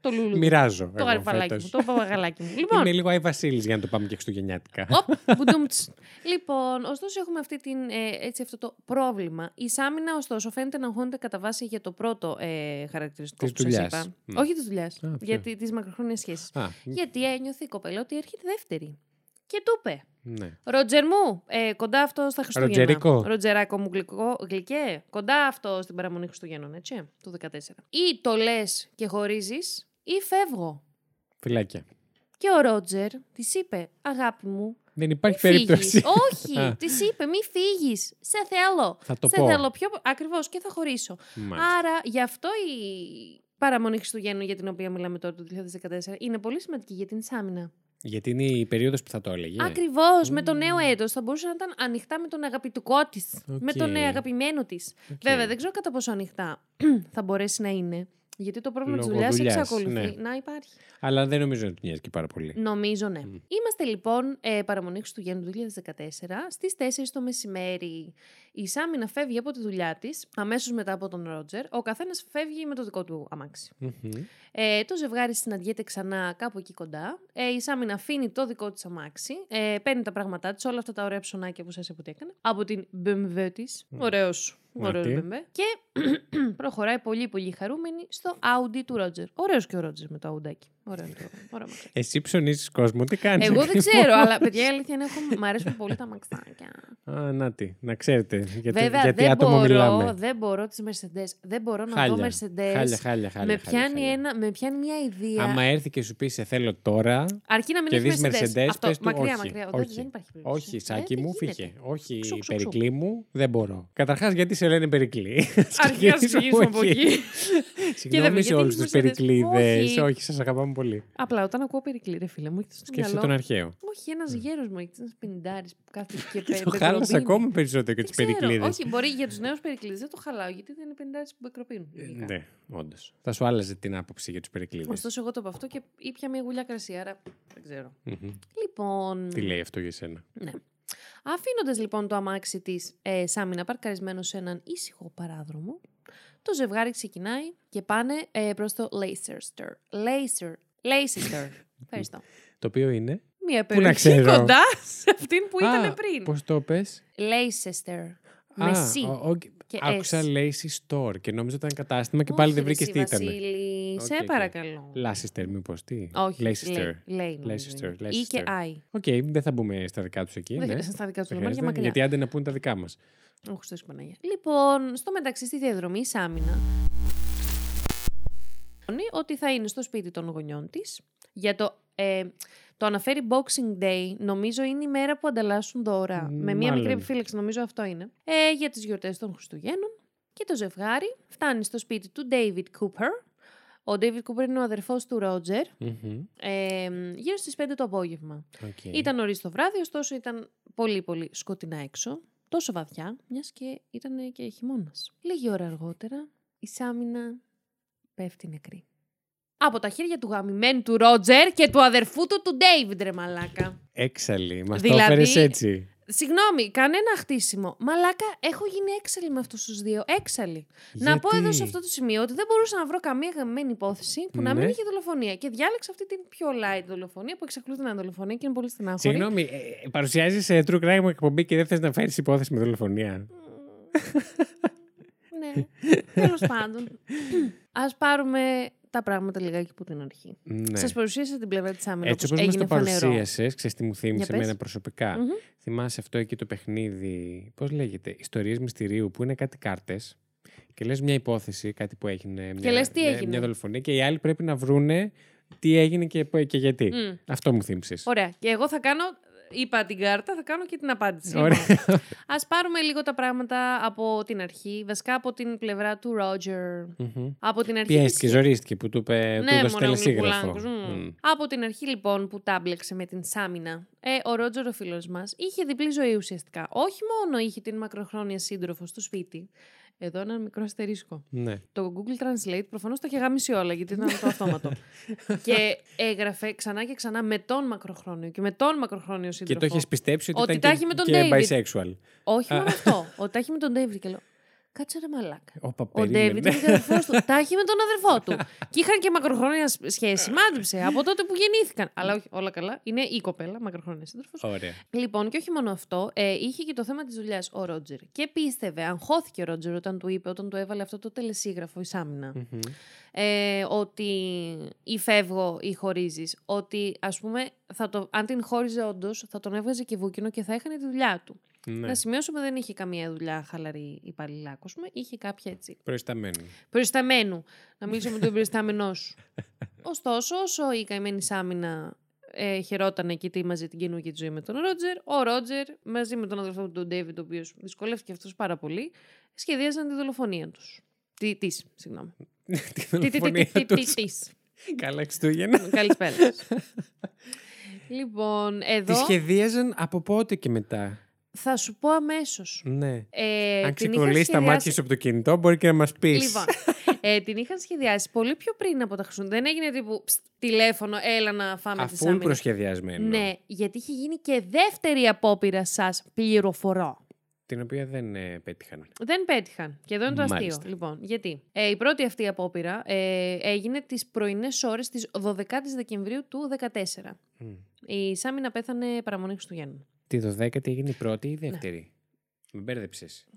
το λουλού. Μοιράζω. Το εγώ γαρφαλάκι φέτος. μου, το παπαγαλάκι μου. Λοιπόν, Είμαι λίγο Άι Βασίλης για να το πάμε και χριστουγεννιάτικα. Οπ, μπουντούμτς. λοιπόν, ωστόσο έχουμε αυτή την, ε, έτσι, αυτό το πρόβλημα. Η Σάμινα, ωστόσο, φαίνεται να αγχώνεται κατά βάση για το πρώτο ε, χαρακτηριστικό Της που σας δουλειάς. είπα. Μμ. Όχι της δουλειάς. ποιο; Γιατί τις μακροχρόνιες σχέσεις. Α, Γιατί ένιωθε η κοπέλα ότι έρχεται δεύτερη. Και του είπε, ναι. Ρότζερ μου, ε, κοντά αυτό στα Χριστούγεννα. Ροτζερικό. Ροτζεράκο μου γλυκό, γλυκέ. Κοντά αυτό στην παραμονή Χριστουγέννων, έτσι, του 14. Ή το λες και χωρίζεις, ή φεύγω. Φυλάκια. Και ο Ρότζερ της είπε, Αγάπη μου, Δεν υπάρχει φύγεις. περίπτωση. Όχι, Α. της είπε, μη φύγεις. Σε θέλω. Θα το Σε πω. θέλω πιο ακριβώς και θα χωρίσω. Μάλιστα. Άρα, γι' αυτό η παραμονή Χριστουγέννων για την οποία μιλάμε τώρα το 2014 είναι πολύ σημαντική για την Σάμινα. Γιατί είναι η περίοδος που θα το έλεγε. Ακριβώς. Με το νέο έτος θα μπορούσε να ήταν ανοιχτά με τον αγαπητικό της. Με τον Οκ. ε, αγαπημένο της. Οκ. Βέβαια, δεν ξέρω κατά πόσο ανοιχτά θα μπορέσει να είναι. Γιατί το πρόβλημα της Λόγω δουλειάς δουλειάς, εξακολουθεί ναι. να υπάρχει. Αλλά δεν νομίζω ότι του νοιάζει και πάρα πολύ. Νομίζω ναι. Είμαστε λοιπόν ε, παραμονή Χριστουγέννου του 2014. Στις 4 το μεσημέρι η Σάμινα φεύγει από τη δουλειά της, αμέσως μετά από τον Ρότζερ. Ο καθένας φεύγει με το δικό του αμάξι. Μμμ. Ε, το ζευγάρι συναντιέται ξανά κάπου εκεί κοντά. Ε, η Σάμινα αφήνει το δικό της αμάξι, ε, παίρνει τα πράγματά της, όλα αυτά τα ωραία ψωνάκια που σας είπα ότι έκανε, από την BMW της. Ωραίος. Ωραίος Αυτή. BMW. Και προχωράει πολύ πολύ χαρούμενη στο Audi του Ρότζερ. Ωραίος και ο Ρότζερ με το Audάκι. Ωραίο το. Ωραίο μαξάκι. Εσύ ψωνίζεις κόσμο, τι κάνεις. Εγώ δεν ξέρω, αλλά παιδιά η αλήθεια είναι έχω, μ' αρέσουν πολύ τα μαξάκια. Α, να τι, να ξέρετε. Γιατί, Βέβαια γιατί δεν, άτομο μπορώ, μιλάμε. δεν μπορώ τις Mercedes. Δεν μπορώ να Χάλια. δω Mercedes. Χάλια, χάλια, χάλια. με, χάλια, πιάνει χάλια. Ένα, με πιάνει μια ιδέα. Άμα έρθει και σου πει σε θέλω τώρα. Αρκεί να μην και έχεις δεις Mercedes. Mercedes, Αυτό, πες του μακριά, όχι. μακριά. Δεν- Όχι. Δεν υπάρχει περίπτωση. Όχι, σάκι Δεν μου, γίνεται; φύγε. Όχι, Ξου, ξου, ξου. περικλή μου, δεν μπορώ. Καταρχάς, γιατί σε λένε περικλή. Αρχικά να ξεκινήσουμε από εκεί. Συγγνώμη σε γιατί όλους έχει τους Mercedes. περικλείδε. Όχι. Όχι, σας αγαπάμε πολύ. Απλά όταν ακούω Περικλή, ρε φίλε μου, έχετε στο Σκέφτεσαι μυαλό. τον αρχαίο. Όχι, ένας γέρος μου, έχεις ένα πεντάρι που κάθεται και πε- Το χάλασες μπεκροπίνει. ακόμα περισσότερο και Δεν τις ξέρω. περικλείδε. Όχι, μπορεί για τους νέους Περικλείδε δεν το χαλάω, γιατί δεν είναι πεντάρι που μπεκροπίνουν. γενικά. Ναι, όντως. Θα σου άλλαζε την άποψη για τους περικλείδε. Ωστόσο, εγώ το από αυτό και ήπια μια γουλιά κρασί, άρα δεν ξέρω. Λοιπόν. Τι λέει αυτό για σένα; Ναι. Αφήνοντας λοιπόν το αμάξι της ε, Σάμινα παρκαρισμένο σε έναν ήσυχο παράδρομο, το ζευγάρι ξεκινάει και πάνε ε, προς το Leicester. Leicester. Leicester. Ευχαριστώ. Το οποίο είναι; Μία Πού να περιοχή ξέρω; κοντά σε αυτήν που ήταν πριν. Πώς το πες; Leicester. Με Α, C. ο- ο- και Άκουσα S. Lacy Store και νόμιζα ότι ήταν κατάστημα και πάλι Όχι, δεν ρε βρήκες εσύ, τι ήταν. Βασίλη, Οκ, σε οκ. παρακαλώ. Λάσιστερ, μήπως τι; Όχι, Leicester. λέει, λέει Leicester, νομίζω είναι. Ή και Leicester. I. Οκ, δεν θα μπούμε στα δικά τους εκεί. Δεν ναι. χρειάζεται στα δικά τους Δεν δωμάτια χρειάζεται, μακριά. Γιατί άντε να πούν τα δικά μας. Ο Χριστός και η Παναγία. Λοιπόν, στο μεταξύ στη διαδρομή η Σάμινα ότι θα είναι στο σπίτι των γονιών της για το... Ε, το αναφέρει Boxing Day, νομίζω είναι η μέρα που ανταλλάσσουν δώρα. Μ, Με μία μικρή μάλλον. επιφύλαξη, νομίζω αυτό είναι. Ε, για τις γιορτές των Χριστουγέννων. Και το ζευγάρι φτάνει στο σπίτι του David Cooper. Ο David Cooper είναι ο αδερφός του Roger. Μμμ. Ε, γύρω στις 5 το απόγευμα. Οκ. Ήταν νωρίς το βράδυ, ωστόσο ήταν πολύ πολύ σκοτεινά έξω. Τόσο βαθιά, μιας και ήταν και χειμώνας. Λίγη ώρα αργότερα, η Σάμινα πέφτει νεκρή. Από τα χέρια του γαμημένου του Ρότζερ και του αδερφού του του Ντέιβιντ, ρε μαλάκα. Έξαλλη. Μας το Δηλαδή- έφερες έτσι. Συγγνώμη, κανένα χτίσιμο. Μαλάκα, έχω γίνει έξαλλη με αυτούς τους δύο. Έξαλλη. Να πω Γιατί; εδώ σε αυτό το σημείο ότι δεν μπορούσα να βρω καμία γαμμένη υπόθεση που να μην Ναι. είχε δολοφονία. Και διάλεξα αυτή την πιο light δολοφονία που εξακολουθεί να είναι δολοφονία και είναι πολύ στενάχωρη. Συγγνώμη, ε, παρουσιάζεις σε true crime εκπομπή και δεν θες να φέρεις υπόθεση με δολοφονία. Ναι, τέλος πάντων. Α πάρουμε τα πράγματα λιγάκι από την αρχή. Ναι. Σας παρουσίασα την πλευρά της άμυνα. Έτσι όπως όπως μας το έγινε φανερό. παρουσίασες, ξέρεις τι μου θύμισε Για πες. εμένα προσωπικά. Μμμ. Θυμάσαι αυτό εκεί το παιχνίδι, πώς λέγεται, ιστορίες μυστηρίου, που είναι κάτι κάρτες και λες μια υπόθεση, κάτι που έγινε, μια, λες τι μια- έγινε. μια δολοφονία και οι άλλοι πρέπει να βρούνε τι έγινε και, και γιατί. Μμ. Αυτό μου θύμισες. Ωραία. Και εγώ θα κάνω. Είπα την κάρτα, θα κάνω και την απάντηση. Ωραία. Α πάρουμε λίγο τα πράγματα από την αρχή. Βασικά από την πλευρά του Ρότζερ. Μμμ. Από την αρχή. Πιέστηκε, της- ζορίστηκε που του είπε, του Ναι, έδωσε μωρέ, ο τελεσίγραφο. Γλυκουλάκος, μμ. Μμ. Από την αρχή λοιπόν που τάμπλεξε με την Σάμινα, ε, ο Ρότζερ ο φίλος μας είχε διπλή ζωή ουσιαστικά. Όχι μόνο είχε την μακροχρόνια σύντροφο στο σπίτι, εδώ ένα μικρό αστερίσκο. Ναι. Το Google Translate προφανώς τα είχε γάμισει όλα γιατί ήταν το αυτόματο. και έγραφε ξανά και ξανά με τον μακροχρόνιο και με τον μακροχρόνιο Και σύντροφο. το έχεις πιστέψει ότι, Ότι ήταν τα και, έχει με τον και David. bisexual. Όχι Α. μόνο αυτό. Ότι τα έχει με τον David και λέω. Κάτσε ρε μαλάκα. Όπα, Ο περίμενε. Ντέιβιντ είναι και αδερφός του. Τα έχει με τον αδερφό του. και είχαν και μακροχρόνια σ- σχέση. Μάντεψε από τότε που γεννήθηκαν. Αλλά όχι, όλα καλά. Είναι η κοπέλα, μακροχρόνιας σύντροφο. Ωραία. Λοιπόν, και όχι μόνο αυτό, ε, είχε και το θέμα της δουλειάς ο Ρότζερ. Και πίστευε, αγχώθηκε ο Ρότζερ όταν του είπε, όταν του έβαλε αυτό το τελεσίγραφο η Σάμινα, Μμμ. ε, ότι ή φεύγω ή χωρίζεις. Ότι ας πούμε, θα το, αν την χώριζε όντως, θα τον έβγαζε και βούκινο και θα έχανε τη δουλειά του. Ναι. Να σημειώσουμε δεν είχε καμία δουλειά χαλαρή υπαλληλάκο, ας πούμε, είχε κάποια έτσι. Προϊσταμένο. Προϊσταμένου. Να μιλήσω με τον προϊστάμενό σου. Ωστόσο, όσο η καημένη Σάμινα ε, χαιρότανε και ετοίμαζε την καινούργια τη ζωή με τον Ρότζερ, ο Ρότζερ μαζί με τον αδελφό του τον Ντέιβιντ, ο οποίος δυσκολεύτηκε αυτός πάρα πολύ, σχεδίαζαν τη δολοφονία τους. Τι, της, συγγνώμη. Τη Τι, τι, τι, δολοφονία τι, τι, τους. της. Καλά Χριστούγεννα. Καλησπέρα. σας. λοιπόν, Τη εδώ σχεδίαζαν από πότε και μετά; Θα σου πω αμέσως. Ναι. Ε, Αν την είχα ξεκολλήσει τα σχεδιάσει- μάτια σου από το κινητό, μπορεί και να μας πεις. Λοιπόν, ε, την είχαν σχεδιάσει πολύ πιο πριν από τα Χριστούγεννα. Δεν έγινε τύπου «Ψτ, τηλέφωνο, έλα να φάμε τη Αφού Σάμινα. προσχεδιασμένο. Ναι, γιατί είχε γίνει και δεύτερη απόπειρα σας πληροφορώ. Την οποία δεν ε, πέτυχαν. Δεν πέτυχαν. Και εδώ είναι το αστείο. Μάλιστα. Λοιπόν, γιατί; Ε, η πρώτη αυτή απόπειρα ε, έγινε τις πρωινές ώρες της 12η Δεκεμβρίου του 2014. Μμ. Η Σάμινα πέθανε παραμονή Χριστουγέννων. Τη 12η έγινε η πρώτη ή η δεύτερη; Με μπέρδεψες.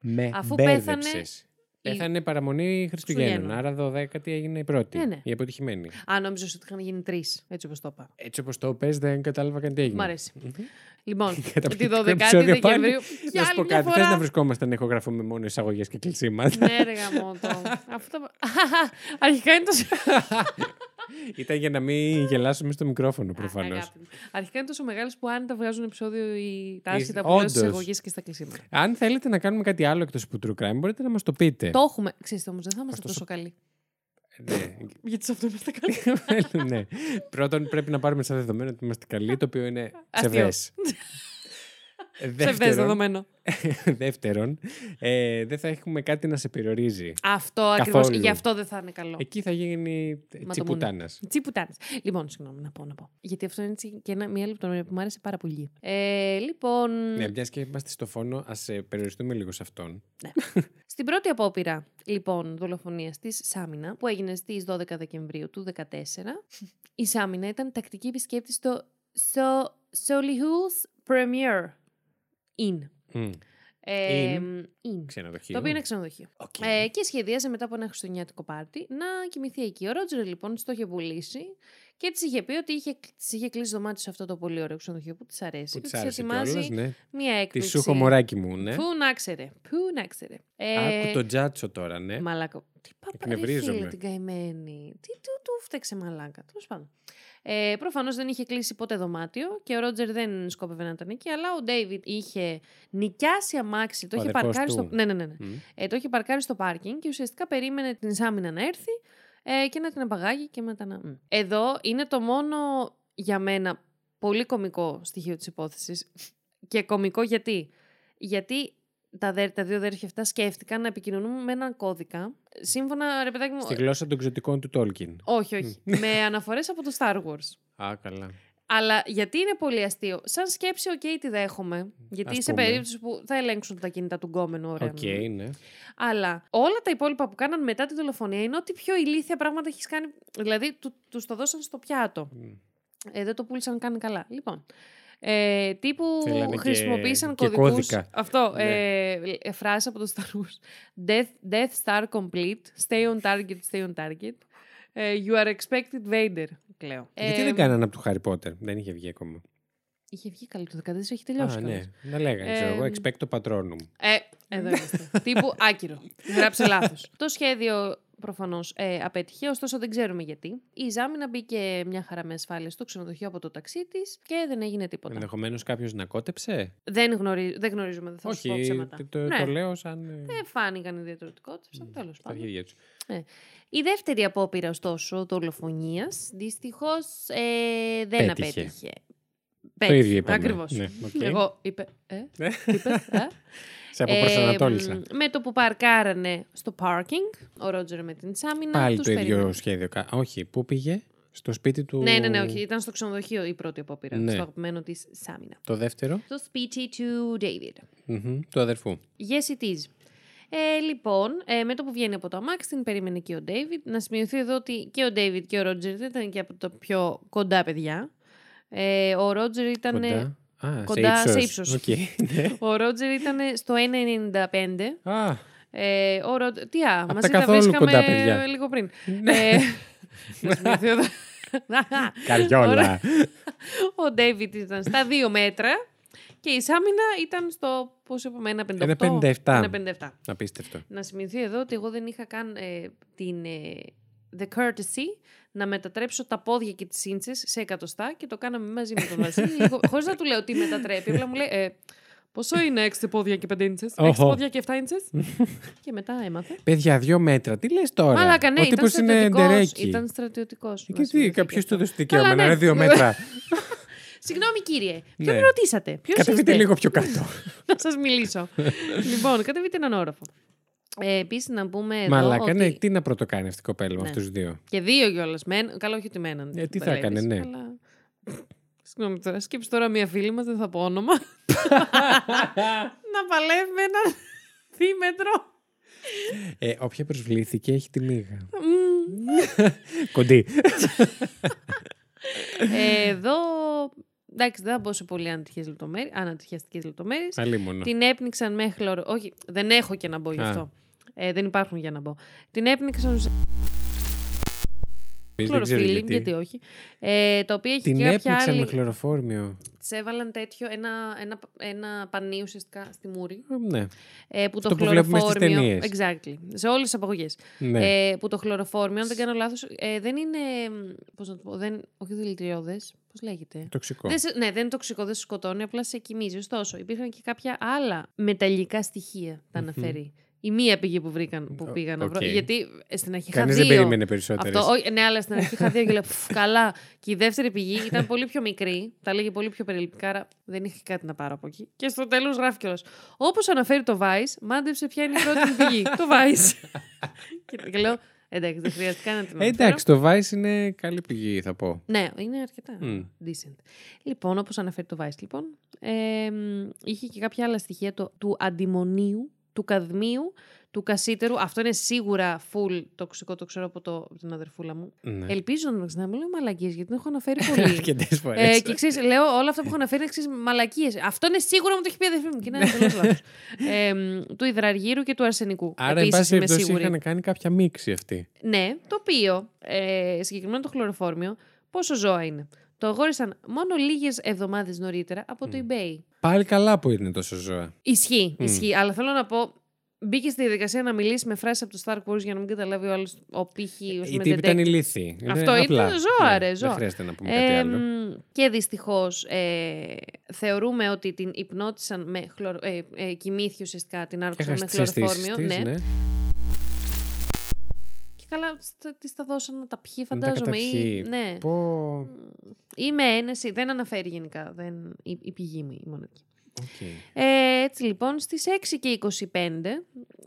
Με Ναι. Αφού μπέρδεψες. πέθανε Πέθανε παραμονή Χριστουγέννων. Χριστουγέννων. Άρα 12η έγινε η πρώτη. Ναι, ναι. Η αποτυχημένη. Α, νόμιζα ότι είχαν γίνει τρεις. Έτσι όπως το είπα. Έτσι όπως το πες, δεν κατάλαβα καν τι έγινε. Μ' αρέσει. Μμμ. Λοιπόν, τη Καταπληκτικό 12η επεισόδιο πάλι. Δεκεμβρίου. Για Να σου πω άλλη μια κάτι. Θες φορά. να βρισκόμαστε να ηχογραφούμε μόνο εισαγωγές και κλεισίματα; Ναι, ρε γαμώτο. Αυτό. Αρχικά είναι τόσο. Ήταν για να μην γελάσουμε στο μικρόφωνο προφανώς. Αγάπη μου. Αρχικά είναι τόσο μεγάλες που άνετα βγάζουν επεισόδιο οι τα άσχητα που όντως. λέω στι εισαγωγέ και στα κλεισίματα. Αν θέλετε να κάνουμε κάτι άλλο εκτός από true crime, μπορείτε να μας το πείτε. Το έχουμε. Ξέρετε όμως, δεν θα είμαστε Ωστόσο- τόσο καλοί. ναι. Γιατί σε αυτό είμαστε καλοί. ναι. Πρώτον, πρέπει να πάρουμε σαν δεδομένο ότι είμαστε καλοί, το οποίο είναι Αστείο. ψευδές. Ψευδές Δεύτερον, δεδομένο. δεύτερον ε, δεν θα έχουμε κάτι να σε περιορίζει. Αυτό ακριβώς. Καθόλου. Γι' αυτό δεν θα είναι καλό. Εκεί θα γίνει τσιπουτάνας. Τσιπουτάνε. Λοιπόν, συγγνώμη να πω, να πω. Γιατί αυτό είναι έτσι και ένα, μια λεπτομέρεια που μου άρεσε πάρα πολύ. Ε, λοιπόν, Ναι, μιας και είμαστε στο φόνο, ας περιοριστούμε λίγο σε αυτόν. στην πρώτη απόπειρα λοιπόν δολοφονίας της Σάμινα, που έγινε στις 12 Δεκεμβρίου του 2014, η Σάμινα ήταν τακτική επισκέπτη στο so, Solihull's Premier Inn. Μμ. Ε, Inn. Inn. Ξενοδοχείο. Το οποίο είναι ξενοδοχείο. Οκ. Ε, και σχεδίαζε μετά από ένα χριστουγεννιάτικο πάρτι να κοιμηθεί εκεί. Ο Ρότζερ λοιπόν τη το είχε πουλήσει και της είχε πει ότι είχε, της είχε κλείσει δωμάτιο σε αυτό το πολύ ωραίο ξενοδοχείο που της αρέσει. Που και της της άρεσε ετοιμάζει κιόλας, ναι. μία Τη έκπληξη. σου έχω μωράκι μου, ναι. Πού να 'ξερε. Πού να 'ξερε. Ε, Άκου το τζάτσο τώρα, ναι. Μαλάκα. Τι παπά, ρε Εκνευρίζομαι. φίλε, την καημένη. Τι του, του φταίξε μαλάκα. Τέλος πάντων. Ε, Προφανώς δεν είχε κλείσει ποτέ δωμάτιο και ο Ρότζερ δεν σκόπευε να ήταν εκεί, αλλά ο Ντέιβιτ είχε νοικιάσει αμάξι. Το Ο είχε αδερφός παρκάρει του. στο. Ναι, ναι, ναι. ναι. Μμ. Ε, το είχε παρκάρει στο πάρκινγκ και ουσιαστικά περίμενε την Σάμινα να έρθει ε, και να την απαγάγει και μετά να. Μμ. Εδώ είναι το μόνο για μένα πολύ κομικό στοιχείο της υπόθεσης. Και κομικό γιατί; Γιατί τα, αδέρ- τα δύο αδέρφια αυτά σκέφτηκαν να επικοινωνούν με έναν κώδικα. Σύμφωνα, ρε παιδάκι μου. Στη γλώσσα των ξωτικών του Τόλκιν. Όχι, όχι. με αναφορές από το Star Wars. Α, καλά. Αλλά γιατί είναι πολύ αστείο. Σαν σκέψη, οκ, τη δέχομαι. Γιατί Ας σε πούμε. περίπτωση που θα ελέγξουν τα κινητά του γκόμενου, ωραία. Οκ, ναι. ναι. Αλλά όλα τα υπόλοιπα που κάναν μετά τη δολοφονία είναι ότι πιο ηλίθια πράγματα έχεις κάνει. Δηλαδή, του τους το δώσαν στο πιάτο. Μμ. Ε, δεν το πούλησαν καν καλά. Λοιπόν. Ε, τύπου Θέλανε και- χρησιμοποίησαν και κωδικούς. κώδικα. Αυτό. Ναι. Ε, ε, φράση από το Star Wars. Death, Death Star complete. Stay on target, stay on target. Ε, you are expected Vader. Κλαίω. Γιατί Ε, δεν κάνανε από του Χάρι Πότερ. Δεν είχε βγει ακόμα. Είχε βγει καλή το 14, έχει τελειώσει. Α, κιόλας. ναι. Να λέγανε, ξέρω εγώ, Ε, expecto patronum. Ε, εδώ είμαστε. Τύπου άκυρο. Γράψε λάθος. το σχέδιο προφανώς ε, απέτυχε, ωστόσο δεν ξέρουμε γιατί. Η Ζάμινα μπήκε μια χαρά με ασφάλεια στο ξενοδοχείο από το ταξί της και δεν έγινε τίποτα. Ενδεχομένως κάποιος να κότεψε. Δεν, γνωρί... δεν γνωρίζουμε, δεν θα σου πω Όχι, ψέματα. το, το, ναι. το λέω σαν. ε, Δεν φάνηκαν ιδιαιτεροτικότητε, τέλος στα πάντων. χέρια τους. Η δεύτερη απόπειρα, ωστόσο, δολοφονίας, δυστυχώς ε, δεν Πέτυχε. απέτυχε. Το ίδιο είπαμε. Ακριβώς. Ναι, οκ. Εγώ είπε. Ε, Ναι. είπες, ε; Σε αποπροσανατόλισα. Ε, μ, με το που παρκάρανε στο πάρκινγκ, ο Ρότζερ με την Σάμινα. Πάλι τους το ίδιο περίμενε. σχέδιο. Κα- Όχι, πού πήγε; Στο σπίτι του. Ναι, ναι, ναι, όχι. Ήταν στο ξενοδοχείο η πρώτη απόπειρα. Ναι. Στο αγαπημένο της Σάμινα. Το δεύτερο; Στο σπίτι του David. Μμμ, Του αδερφού. Yes, it is. Ε, λοιπόν, ε, με το που βγαίνει από το αμάξι, την περίμενε και ο David. Να σημειωθεί εδώ ότι και ο David και ο Ρότζερ δεν ήταν και από τα πιο κοντά παιδιά. Ε, ο Ρότζερ ήταν. Κοντά. Α, κοντά σε σε ύψος. ύψος. Οκ, ναι. Ο Ρότζερ ήταν στο 1,95. Α, Ε, ο Ροτ... Τι α, Απ' μαζί τα τα καθόλου βρίσκαμε κοντά παιδιά. λίγο πριν. Ναι. Ε, να σημειωθεί εδώ. καριόλα. Ωραία. Ο Ντέιβιτ ήταν στα 2 μέτρα και η Σάμινα ήταν στο, πώς είπαμε, 1,58. 1,57. 1,57. Απίστευτο. Να σημειωθεί εδώ ότι εγώ δεν είχα καν ε, την ε, the courtesy να μετατρέψω τα πόδια και τις σύντσες σε εκατοστά και το κάναμε μαζί με τον Βασίλη. λίγο- Χωρίς να του λέω τι μετατρέπει. Απλά μου λέει, ε, πόσο είναι 6 πόδια και 5 ίντσες, 6 Οχο. πόδια και 7 ίντσες; και μετά έμαθε. Παιδιά, δύο μέτρα. Τι λες τώρα; Μαλάκα, ναι, Ο ήταν τύπος είναι στρατιωτικός. ντερέκι. Ήταν στρατιωτικός. Και να τι, σημειωθεί και κάποιος αυτό. του δώσει δικαίωμα Καλά, να ναι. είναι δύο μέτρα. Συγγνώμη κύριε, ποιον Ναι. ρωτήσατε, ποιος Κατεβείτε είστε; λίγο πιο κάτω. να σας μιλήσω. λοιπόν, κατεβείτε έναν όροφο. Ε, Επίσης να πούμε εδώ Μαλάκα, ότι... ναι, τι να πρωτοκάνει αυτή η κοπέλα με Ναι. αυτούς του δύο. Και δύο κιόλας. Καλό, όχι ότι με έναν. Ε, τι τα θα λέεις, έκανε, ναι. Αλλά... Συγγνώμη τώρα. Σκέψει τώρα μία φίλη μας, δεν θα πω όνομα. να παλεύει με έναν δίμετρο. Ε, όποια προσβλήθηκε έχει τη μίγα. Μμμ. Κοντή. Ε, Εδώ. Εντάξει, δεν θα μπω σε πολύ ανατυχιαστικές λεπτομέρειες. Αλίμονο. Την έπνιξαν με χλωρο... Όχι, δεν έχω και να μπω γι' Α. αυτό. Ε, δεν υπάρχουν για να μπω. Την έπνιξαν σε Δεν ξέρω χλωροφύλλη, γιατί. γιατί όχι. Ε, το οποίο έχει Την και κάποια έπνιξαν άλλη. με χλωροφόρμιο. Της έβαλαν τέτοιο, ένα, ένα, ένα πανί ουσιαστικά στη μούρη. Ε, Ναι. Ε, που το Αυτό που βλέπουμε στις χλωροφόρμιο. ταινίες. Exactly. Σε όλες τις απαγωγές. ναι. Ε, που το χλωροφόρμιο, αν δεν κάνω λάθος, ε, δεν είναι. Πώς να το πω, δεν, όχι δηλητηριώδες. Πώς λέγεται; Τοξικό. Δεν σε- ναι, δεν είναι τοξικό, δεν σε σκοτώνει, απλά σε κοιμίζει. Ωστόσο, υπήρχαν και κάποια άλλα μεταλλικά στοιχεία, τα αναφέρει Η μία πηγή που βρήκαν που Ο- πήγαν να βρω. οκ. Γιατί ε, στην αρχή είχα Κανείς δύο. δεν περίμενε περισσότερες. Αυτό, όχι, ναι, αλλά στην αρχή είχα δύο και λέω «Πφ, καλά. Και η δεύτερη πηγή ήταν πολύ πιο μικρή, τα λέγε πολύ πιο περιληπτικά, άρα δεν είχε κάτι να πάρω από εκεί. Και στο τέλος γράφει κιόλας. Όπως αναφέρει το Vice, μάντεψε ποια είναι η πρώτη μου πηγή. το Vice. και, και λέω, εντάξει, δεν χρειάζεται καν να την Ε, αναφέρω. εντάξει, το Vice είναι καλή πηγή, θα πω. Ναι, είναι αρκετά Μμ. decent. Λοιπόν, όπως αναφέρει το Vice, λοιπόν, ε, μ, είχε και κάποια άλλα στοιχεία το, του αντιμονίου, του καδμίου, του κασίτερου. Αυτό είναι σίγουρα full τοξικό, το ξέρω από, το, από την αδερφούλα μου. Ναι. Ελπίζω να μην λέω μαλακίες, γιατί την έχω αναφέρει πολύ. Αρκετές φορές. Ε, και ξέρεις, λέω όλα αυτά που έχω αναφέρει είναι μαλακίες. Αυτό είναι σίγουρα μου το έχει πει η αδερφή μου. Και είναι εντελώς λάθος. Ε, μ, του υδραργύρου και του αρσενικού. Άρα, εν Επίσης, πάση είμαι περιπτώσει, σίγουρη. είχαν κάνει κάποια μίξη αυτή. Ναι, το οποίο, ε, συγκεκριμένα το χλωροφόρμιο, πόσο ζώα είναι. Το αγόρισαν μόνο λίγες εβδομάδες νωρίτερα από το eBay. Πάλι καλά που είναι τόσο ζώα. Ισχύει, ισχύει. Αλλά θέλω να πω, μπήκε στη διαδικασία να μιλήσει με φράση από το Star Wars για να μην καταλάβει ο άλλος ο πύχη. ως Οι με τύποι ήταν detective. ηλίθιοι. Είναι Αυτό απλά. ήταν ζώα, Ναι, ρε, ζώα. Δεν χρειάζεται να πούμε κάτι Ε, άλλο. μ, και δυστυχώς ε, θεωρούμε ότι την υπνώτισαν με χλωρο, ε, ε, κοιμήθηκε ουσιαστικά, την άρπαξαν με Έχασες τις αισθήσεις χλωροφόρμιο. της, ναι. ναι. Και καλά, τη τα δώσαν να τα πιει, Να τα φαντάζομαι. Ή, καταπιεί. ναι. Πω... Ή με ένεση, δεν αναφέρει γενικά δεν, η, η πηγή μου η μοναδική. οκ. Ε, έτσι λοιπόν, στις 6 και 25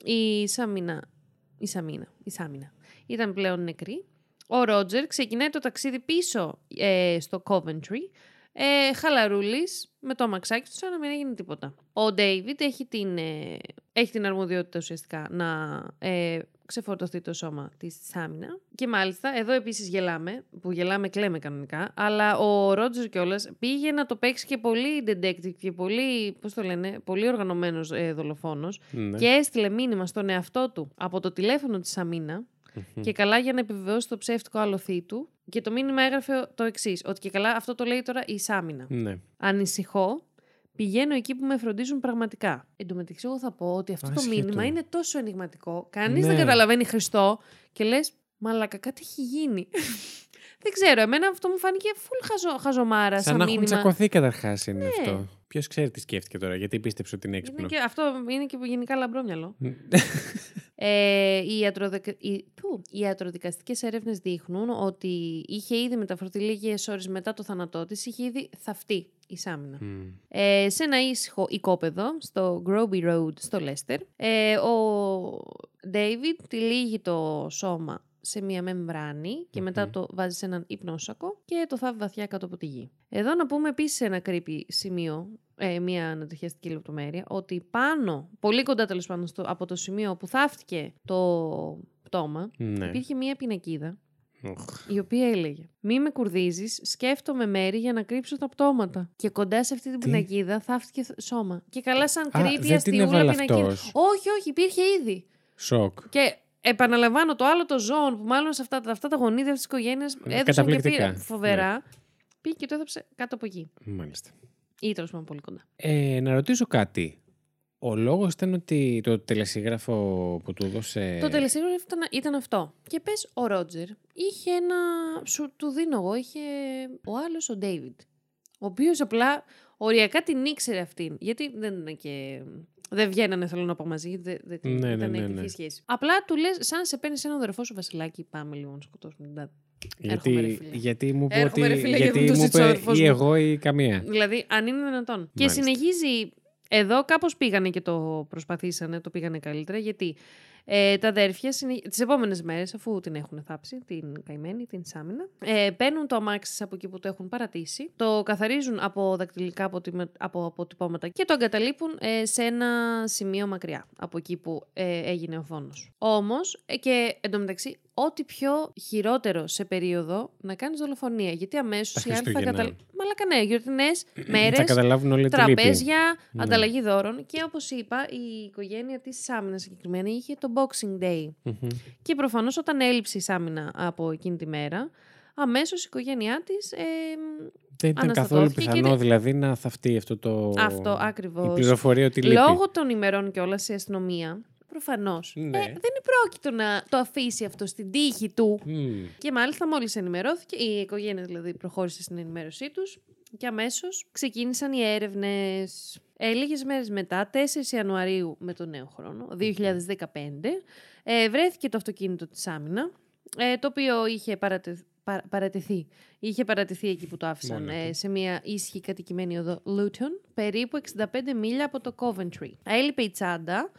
η Σαμίνα, η Σαμίνα, η Σάμινα ήταν πλέον νεκρή. Ο Ρότζερ ξεκινάει το ταξίδι πίσω ε, στο Coventry, ε, χαλαρούλης, με το αμαξάκι του σαν να μην έγινε τίποτα. Ο Ντέιβιτ έχει την, ε, έχει την αρμοδιότητα ουσιαστικά να ε, ξεφορτωθεί το σώμα της Σάμινα. Και μάλιστα, εδώ επίσης γελάμε, που γελάμε κλαίμε κανονικά, αλλά ο Ρότζερ κιόλας πήγε να το παίξει και πολύ detective και πολύ, πώς το λένε, πολύ οργανωμένος ε, δολοφόνος Ναι. και έστειλε μήνυμα στον εαυτό του από το τηλέφωνο της Σαμίνα και καλά για να επιβεβαιώσει το ψεύτικο άλοθή του. Και το μήνυμα έγραφε το εξής: Ότι και καλά αυτό το λέει τώρα η Σάμινα. Ναι. Ανησυχώ. Πηγαίνω εκεί που με φροντίζουν πραγματικά. Εν τω μεταξύ, εγώ θα πω ότι αυτό το Άσχετο. μήνυμα είναι τόσο ενηγματικό. Κανείς Ναι. δεν καταλαβαίνει Χριστό. Και λες, Μαλάκα, κάτι έχει γίνει. Δεν ξέρω. Εμένα αυτό μου φάνηκε full χαζο, χαζομάρα Σαν σαν να έχουν μήνυμα. Ναι. τσακωθεί καταρχάς είναι αυτό. Ποιος ξέρει τι σκέφτηκε τώρα, γιατί πίστεψε ότι είναι έξυπνο. Είναι και, αυτό είναι και γενικά λαμπρόμυαλο. Ε, οι, ιατροδεκ... οι... Πού; οι ιατροδικαστικές έρευνες δείχνουν ότι είχε ήδη μεταφερθεί λίγες ώρες μετά το θάνατό της, είχε ήδη θαυτεί η Σάμινα. Μμ. Ε, σε ένα ήσυχο οικόπεδο στο Groby Road στο Λέστερ, ε, ο David τυλίγει το σώμα σε μια μεμβράνη και μετά Μμμ. το βάζεις σε έναν υπνόσακο και το θάβει βαθιά κάτω από τη γη. Εδώ να πούμε επίσης ένα creepy σημείο, ε, μια ανατριχιαστική λεπτομέρεια, ότι πάνω, πολύ κοντά τέλος πάντων στο, από το σημείο που θαύτηκε το πτώμα, Ναι. υπήρχε μια πινακίδα Οχ. η οποία έλεγε Μη με κουρδίζεις, σκέφτομαι μέρη για να κρύψω τα πτώματα. Και κοντά σε αυτή την Τι; πινακίδα θαύτηκε θ- σώμα. Και καλά, σαν Α, κρύπη δεν την αστιούλα έβαλε πινακίδα. αυτός. Όχι, όχι, υπήρχε ήδη. Σοκ. Και επαναλαμβάνω το άλλο το ζώο που μάλλον σε αυτά, αυτά τα γονίδια της οικογένειας έδωσαν και καταπληκτικά. πήρε φοβερά. Πήγε και το έδωψε κάτω από εκεί. Μάλιστα. Ή τέλο πάντων πολύ κοντά. Ε, να ρωτήσω κάτι. Ο λόγος ήταν ότι το τελεσίγραφο που του έδωσε... Το τελεσίγραφο ήταν, ήταν αυτό. Και πες, ο Ρότζερ είχε ένα. Σου του δίνω εγώ, είχε ο άλλος ο Ντέιβιντ. Ο οποίος απλά οριακά την ήξερε αυτήν. Γιατί δεν είναι και. Δεν βγαίνανε, θέλω να πω μαζί, γιατί δεν, δεν την- Ναι, ναι, ήταν ναι, τέτοια ναι. σχέση. Απλά του λες, σαν σε παίρνει ένα αδερφό σου Βασιλάκι, πάμε λίγο να σκοτώσουμε την τάδε. γιατί, Έρχομαι, ρε φίλε. γιατί μου είπε Έρχομαι, ότι... ρε φίλε, γιατί γιατί μου το μου ζήτησε ο είπε αδερφός ή μου. εγώ ή καμία. Δηλαδή, αν είναι δυνατόν. Και Μάλιστα. συνεχίζει. Εδώ κάπως πήγανε και το προσπαθήσανε, το πήγανε καλύτερα, γιατί ε, τα αδέρφια συνε... τις επόμενες μέρες, αφού την έχουν θάψει, την καημένη, την Σάμινα, ε, παίρνουν το αμάξι σας από εκεί που το έχουν παρατήσει, το καθαρίζουν από δακτυλικά αποτυμε- από αποτυπώματα και το εγκαταλείπουν ε, σε ένα σημείο μακριά από εκεί που ε, έγινε ο φόνος. Όμως, ε, και εντωμεταξύ, ό,τι πιο χειρότερο σε περίοδο να κάνεις δολοφονία. Γιατί αμέσως Τα οι άνθρωποι θα Χριστούγεννα. καταλάβουν. Μαλάκα ναι, γιορτινές Θα μέρες, καταλάβουν όλοι τη λύπη. τραπέζια, Ναι. ανταλλαγή δώρων. Και όπως είπα, η οικογένεια της Σάμινα συγκεκριμένα είχε το Boxing Day. Μμμ. Και προφανώς όταν έλειψε η Σάμινα από εκείνη τη μέρα, αμέσως η οικογένειά της ε, Δεν ήταν καθόλου αναστατώθηκε και πιθανό είναι- δηλαδή να θαυτεί αυτό το... Αυτό Η ακριβώς. πληροφορία ότι λείπει. Λόγω των ημερών και όλα σε αστυνομία, προφανώς, Ναι. ε, δεν πρόκειτο να το αφήσει αυτό στην τύχη του. Μμ. Και μάλιστα μόλις ενημερώθηκε, η οικογένεια δηλαδή προχώρησε στην ενημέρωσή τους και αμέσως ξεκίνησαν οι έρευνες. Ε, λίγες μέρες μετά, 4 Ιανουαρίου με τον νέο χρόνο, 2015, ε, βρέθηκε το αυτοκίνητο της Άμυνα, ε, το οποίο είχε παρατε, πα, παρατηθεί. Είχε παρατηθεί εκεί που το άφησαν, Μόνος ε, του. σε μια ήσυχη κατοικημένη οδό Luton, περίπου 65 μίλια από το Coventry. Έλειπε η τσάντα,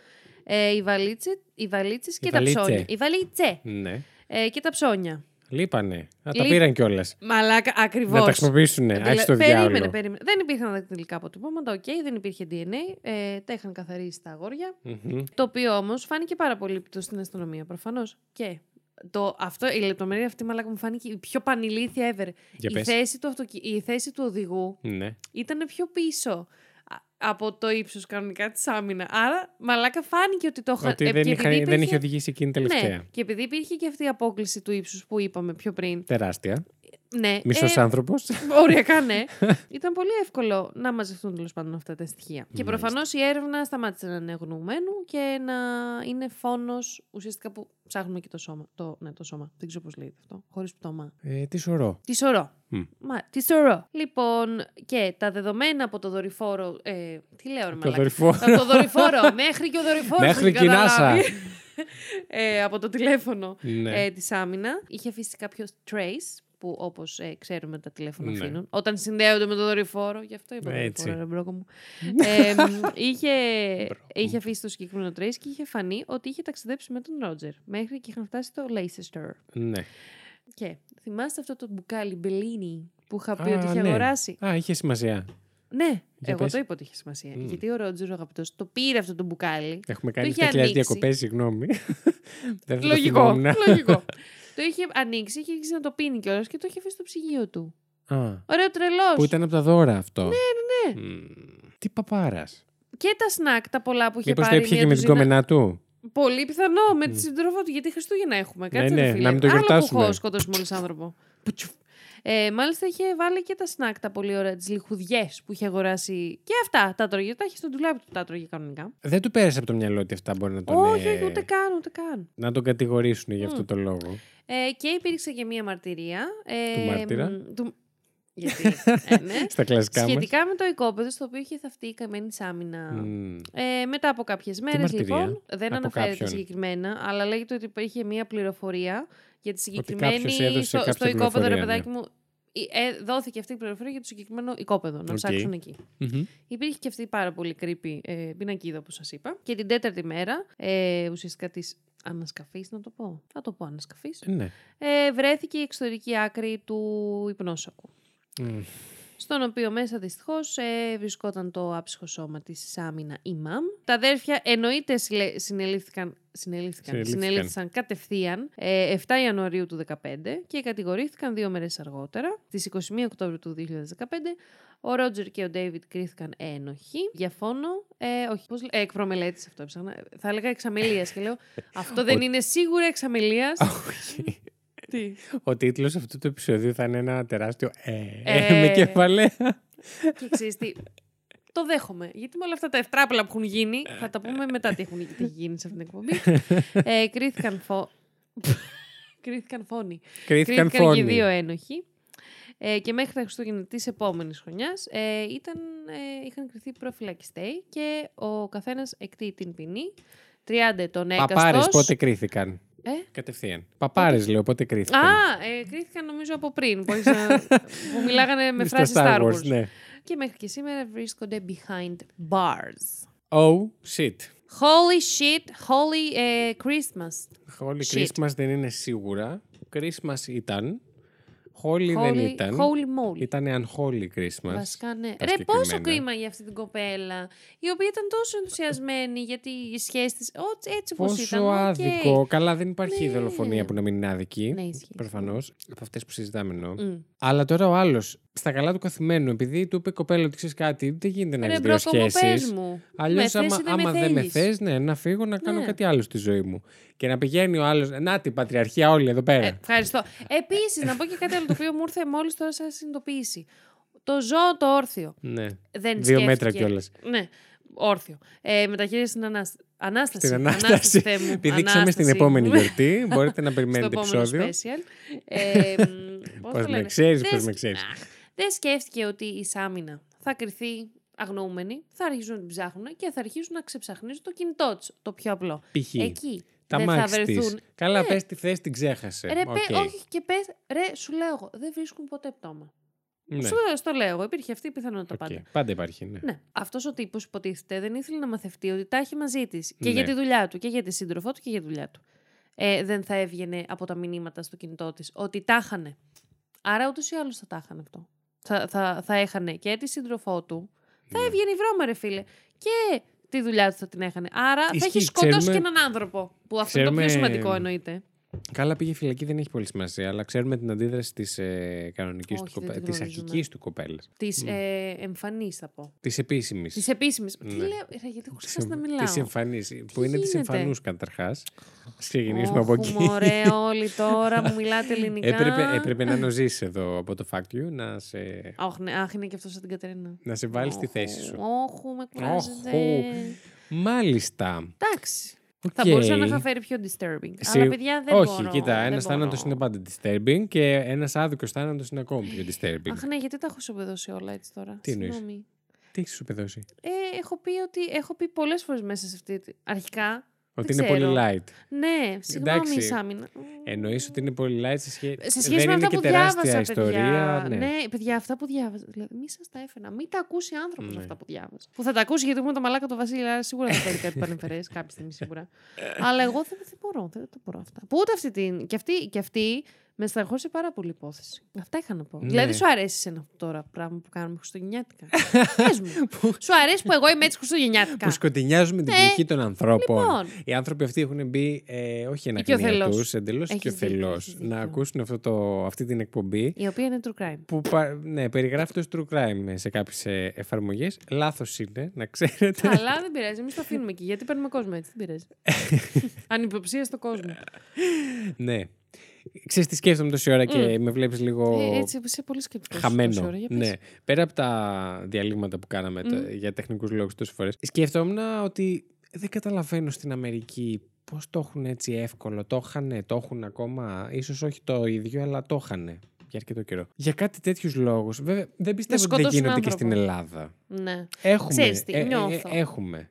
ε, οι, βαλίτσε, οι βαλίτσες και Η τα βαλίτσε. ψώνια. Η βαλίτσε Ναι. ε, και τα ψώνια. Λείπανε. Α, τα Λείπ- πήραν κιόλας. Μαλάκα, ακριβώς. Να τα χρησιμοποιήσουν. Δηλα- Άχου το περίμενε, διάολο. περίμενε. Δεν υπήρχαν δακτυλικά αποτυπώματα, οκ, δεν υπήρχε DNA. Ε, τα είχαν καθαρίσει τα αγόρια. Μμμ. Το οποίο όμως φάνηκε πάρα πολύ ύποπτο στην αστυνομία, προφανώς. Και το, αυτό, η λεπτομέρεια αυτή, μαλάκα, μου φάνηκε η πιο πανηλίθια ever. Για η, πες. θέση του αυτοκι... η θέση του οδηγού Ναι. ήταν πιο πίσω α- από το ύψος κανονικά της Σάμινα. Άρα, μαλάκα, φάνηκε ότι το είχα. Ότι ε, δεν, και είχα, επειδή δεν είχε υπήρχε- οδηγήσει εκείνη τελευταία. Ναι, και επειδή υπήρχε και αυτή η απόκληση του ύψους που είπαμε πιο πριν. Τεράστια. Ναι, Μισός ε, άνθρωπος. Οριακά, ναι. Ήταν πολύ εύκολο να μαζευτούν τέλος πάντων αυτά τα στοιχεία. Και Μάλιστα. προφανώς η έρευνα σταμάτησε να είναι γνωμένου και να είναι φόνος ουσιαστικά που ψάχνουμε και το σώμα. Το, ναι, το σώμα. Δεν ξέρω πώς λέγεται αυτό. Χωρίς πτώμα. Ε, τι σωρό. Τι σωρό. Μμ. Μα, τι σωρό. Λοιπόν, και τα δεδομένα από το δορυφόρο. Ε, τι λέω, ρε Το μαλάκα; δορυφόρο. Από το δορυφόρο. μέχρι και ο δορυφόρος. Μέχρι και η NASA. ε, από το τηλέφωνο Ναι. ε, της Σάμινα. Είχε αφήσει κάποιο trace που όπως ε, ξέρουμε τα τηλέφωνα Ναι. αφήνουν. Όταν συνδέονται με το δορυφόρο, γι' αυτό είπα Έτσι. δορυφόρο, ρε μπρόκο μου. ε, μ, είχε, Μπρόκο είχε αφήσει το συγκεκριμένο trace και είχε φανεί ότι είχε ταξιδέψει με τον Ρότζερ μέχρι και είχαν φτάσει στο Leicester. Ναι. Και θυμάστε αυτό το μπουκάλι Μπελίνι που είχα πει Α, ότι είχε ναι. αγοράσει; Α, είχε σημασία. Ναι, Για εγώ πες. το είπα ότι είχε σημασία. Μμ. Γιατί ο Ρότζερ, ο αγαπητός, το πήρε αυτό το μπουκάλι. Έχουμε κάνει είχε 7.000 ανοίξει. διακοπές, συγγνώμη. Δεν θα το Λογικό. θυμόμουν. λογικό. Το είχε ανοίξει, είχε αρχίσει να το πίνει κιόλας και το είχε αφήσει στο ψυγείο του. Α, Ωραίο τρελός. που ήταν από τα δώρα αυτό. Ναι, ναι, ναι. Τι παπάρας. Και τα σνακ, τα πολλά που είχε Μήπως το πάρει. έπιε μια και με την ντουζίνα- κόμενά του; Πολύ πιθανό με τη σύντροφό του, γιατί Χριστούγεννα έχουμε. Κάτσε ναι, ρε φίλε. να μην το Άλλο που γιορτάσουμε. έχω σκοτώσει μόλις άνθρωπο. Πουτσουφ. Ε, μάλιστα είχε βάλει και τα σνακ τα πολύ ωραία, τις λιχουδιές που είχε αγοράσει. Και αυτά τα τρώγε. Τα είχε στο ντουλάπι του, τα τρώγε κανονικά. Δεν του πέρασε από το μυαλό ότι αυτά μπορεί να τον. όχι, ε, όχι, ούτε καν, ούτε καν. Να τον κατηγορήσουν για αυτό Μμ. το λόγο. Ε, και υπήρξε και μία μαρτυρία. Ε, Του μάρτυρα; μ, του- Γιατί, ε, ναι. Στα κλασικά μας. Σχετικά με το οικόπεδο στο οποίο είχε θαφτεί η καμένη Σάμινα. Ε, μετά από κάποιες μέρες, μαρτυρία; λοιπόν. Δεν Από αναφέρεται κάποιον; συγκεκριμένα, αλλά λέγεται ότι υπήρχε μία πληροφορία για τη συγκεκριμένη. κάποιος έδωσε στο, κάποια στο οικόπεδο, ρε πληροφορία, ναι. παιδάκι μου. ε, δόθηκε αυτή η πληροφορία για το συγκεκριμένο οικόπεδο, να Οκ. ψάξουν εκεί. Υπήρχε και αυτή η πάρα πολύ creepy ε, πινακίδα, όπως σας είπα. Και την τέταρτη μέρα, ε, ουσιαστικά της ανασκαφής, να το πω. Θα το πω ανασκαφής. Ναι. Ε, βρέθηκε η εξωτερική άκρη του υπνόσακου Μμ. Στον οποίο μέσα δυστυχώς ε, βρισκόταν το άψυχο σώμα της Σάμινα Ιμάμ. Τα αδέρφια εννοείται συλλε- συνελήφθηκαν, συνελήφθηκαν, Συνελήφθηκαν. συνελήφθησαν κατευθείαν ε, 7 Ιανουαρίου του 2015 και κατηγορήθηκαν δύο μέρες αργότερα, στις 21 Οκτώβριου του 2015. Ο Ρότζερ και ο Ντέιβιτ κρίθηκαν ένοχοι για φόνο. Ε, όχι, πώς, λέ- ε, εκπρομελέτης αυτό έψαχνα. Θα έλεγα εξαμελίας και λέω αυτό δεν είναι σίγουρα εξαμελίας. Όχι. Τι; Ο τίτλος αυτού του επεισοδίου θα είναι ένα τεράστιο ε, Ε. με κεφαλαία. Και ξέρεις τι, το δέχομαι. Γιατί με όλα αυτά τα ευτράπελα που έχουν γίνει, θα τα πούμε μετά τι, έχουν, τι έχει γίνει σε αυτήν την εκπομπή. ε, κρίθηκαν, φο... κρίθηκαν φόνοι. Κρίθηκαν Κρίθηκαν και οι φόνοι. δύο ένοχοι. Ε, και μέχρι τα Χριστούγεννα της επόμενης χρονιάς ε, ήταν, ε, είχαν κριθεί προφυλακιστέοι και ο καθένας εκτεί την ποινή. 30 ετών Παπάρες έκαστος. πότε κρίθηκαν; Ε; Κατευθείαν. Παπάρες λέω πότε κρίθηκαν. Α, ε, κρίθηκαν νομίζω από πριν. που, άρχισαν- που μιλάγανε με Στα φράση Star Wars. ναι. Και μέχρι και σήμερα βρίσκονται behind bars. Oh, shit. Holy shit, holy ε, Christmas. Holy Shit. Christmas δεν είναι σίγουρα. Christmas ήταν. Holy, δεν Holy, ήταν. holy moly. Ήταν unholy Christmas. Βασικά ναι. τα Ρε, πόσο συγκεκριμένα. κρίμα για αυτή την κοπέλα, η οποία ήταν τόσο ενθουσιασμένη γιατί η σχέση της, ό, έτσι όπως Πόσο ήταν. οκ. άδικο. Καλά, δεν υπάρχει Ναι. δολοφονία που να μην είναι άδικη. Ναι, ισχύει. Προφανώς. Από αυτές που συζητάμε εννοώ. Μμ. Αλλά τώρα ο άλλος, στα καλά του καθημένου, επειδή του είπε η κοπέλα ότι ξέρεις κάτι, δεν γίνεται να Ρε, έχεις δύο μπρόκο μου, πες σχέσει. μου. Αλλιώς, Με θες άμα, ή δεν άμα με δεν με θέλεις. θες, ναι, να φύγω να κάνω Ναι. κάτι άλλο στη ζωή μου. Και να πηγαίνει ο άλλο. Να την πατριαρχία όλη εδώ πέρα. Ε, ευχαριστώ. Επίσης, να πω και κάτι άλλο το οποίο μου ήρθε μόλις τώρα σαν συνειδητοποίηση. Το ζώο το όρθιο. ναι. Δεν Δύο μέτρα σκέφτηκε- κιόλας. Ναι, όρθιο. Ε, με τα χέρια στην ανάστα... Ανάσταση. Στην ανάσταση. Θεέ μου. Πηδήξαμε στην Ανάσταση. επόμενη γιορτή. Μπορείτε να στο περιμένετε επόμενο επεισόδιο. special. Ε, μ, πώς Πώς το με λένε; ξέρεις, Δεν πώς σ- με ξέρεις. Αχ, Δεν σκέφτηκε ότι η Σάμινα θα κρυθεί αγνοούμενοι, θα αρχίσουν να την ψάχνουν και θα αρχίσουν να ξεψαχνίζουν το κινητό τη. Το πιο απλό. Π.χ. Εκεί. Τα δεν θα μάξι της. βρεθούν. Καλά, Ναι. πες τη θέση την ξέχασε. Ρε, πε- Οκ. όχι και πες, ρε, σου λέω εγώ, δεν βρίσκουν ποτέ πτώμα. Ναι. Σου στο λέω εγώ, υπήρχε αυτή η πιθανότητα Οκ. πάντα. Πάντα υπάρχει, ναι. Ναι. Αυτός ο τύπος υποτίθεται δεν ήθελε να μαθευτεί ότι τα έχει μαζί της και Ναι. για τη δουλειά του και για τη σύντροφό του και για τη δουλειά του. Ε, δεν θα έβγαινε από τα μηνύματα στο κινητό της ότι τα είχανε. Άρα ούτως ή άλλως θα τα είχαν αυτό. Θα, θα, θα έχανε και τη σύντροφό του. Θα Ναι. έβγαινε η βρώμα, ρε φίλε. Και τη δουλειά του θα την έχανε. Άρα θα Ισχύει, έχεις σκοτώσει ξέρουμε- και έναν άνθρωπο. Που αυτό είναι το πιο ξέρουμε- σημαντικό εννοείται. Καλά πήγε φυλακή, δεν έχει πολύ σημασία, αλλά ξέρουμε την αντίδραση της ε, κανονικής του Όχι, δεν κοπέλα. τη Της γνωρίζουμε. αρχικής του κοπέλας. Της ε, εμφανής, θα πω. Της επίσημης. Της επίσημης. Τι Ναι. λέω, ρε, γιατί έχω ξεχάσει να μιλάω. Της εμφανής. Που είναι της γίνεται; εμφανούς καταρχάς. Ξεκινήσουμε από Όχ, εκεί. Μωρέ, όλοι τώρα μου μιλάτε ελληνικά. Έπρεπε, έπρεπε να νοζήσει εδώ από το fact you να σε, Αχ, ναι, αχ, είναι και αυτός σαν την Κατερίνα. να σε βάλεις στη θέση σου. Όχι, με κουράζετε. Όχου. Μάλιστα. Εντάξει. Οκ. Θα μπορούσα να είχα φέρει πιο disturbing. Εσύ- Αλλά παιδιά δεν Όχι, μπορώ. κοίτα, δεν ένας θάνατος μπορώ. είναι πάντα disturbing και ένας άδικος θάνατος είναι ακόμη πιο disturbing. Αχ, ναι, γιατί τα έχω ισοπεδώσει όλα έτσι τώρα. Τι εννοείς; Συγγνώμη. Τι έχεις ισοπεδώσει. Ε, έχω πει ότι έχω πει πολλές φορές μέσα σε αυτή τη... Αρχικά, Ότι Δεν είναι πολύ ξέρω. light. ναι, συγγνώμη Εντάξει. Σάμινα. Εννοείς ότι είναι πολύ light σε σχέση. Σε σχέση δεν με είναι αυτά και που τεράστια διάβασα, ιστορία. παιδιά. Ναι. παιδιά, αυτά που διάβαζα. Δηλαδή, μη σας τα έφερα. Μην τα ακούσει άνθρωπος Ναι. αυτά που διάβαζα. Που θα τα ακούσει γιατί μου το μαλάκα το Βασίλη, άρα σίγουρα θα φέρει κάτι πανεμφερές κάποια στιγμή σίγουρα. Αλλά εγώ δεν, δεν μπορώ, δεν το μπορώ αυτά. Που ούτε αυτή την. Και αυτή, και αυτή με στεναχώρησε πάρα πολύ η υπόθεση. Αυτά είχα να πω. Ναι. Δηλαδή, σου αρέσει εσένα αυτό τώρα πράγμα που κάνουμε Χριστουγεννιάτικα; Πες μου. σου αρέσει που εγώ είμαι έτσι Χριστουγεννιάτικα; Που σκοτεινιάζουμε την Ναι. ψυχή των ανθρώπων. Λοιπόν. Οι άνθρωποι αυτοί έχουν μπει, ε, όχι ένα Οικειοθελώς. τους, εντελώς Έχεις δίκιο, οικειοθελώ, έχεις δίκιο. να ακούσουν αυτό το, αυτή την εκπομπή. Η οποία είναι true crime. Που πα- ναι, περιγράφεται ως true crime σε κάποιες εφαρμογές. Λάθος είναι, να ξέρετε. Αλλά δεν πειράζει, εμείς το αφήνουμε εκεί. Γιατί παίρνουμε κόσμο έτσι, δεν πειράζει. Ανυποψία στο κόσμο. ναι. Ξέρεις τι σκέφτομαι τόση ώρα και με βλέπεις λίγο Ε, έτσι, είσαι πολύ σκεπτικό. χαμένο. ναι. Πέρα από τα διαλύματα που κάναμε τα- για τεχνικούς λόγους τόσες φορές, σκέφτομαι ότι δεν καταλαβαίνω στην Αμερική πώς το έχουν έτσι εύκολο. Το είχαν, το έχουν ακόμα, ίσως όχι το ίδιο, αλλά το είχαν για αρκετό καιρό. Για κάτι τέτοιους λόγους. Βέβαια, δεν πιστεύω ότι δεν σκοτώσουν γίνονται και άνθρωπο. στην Ελλάδα. Ναι. Έχουμε. Ξέρεις τι, ε, ε, ε, νιώθω. έχουμε.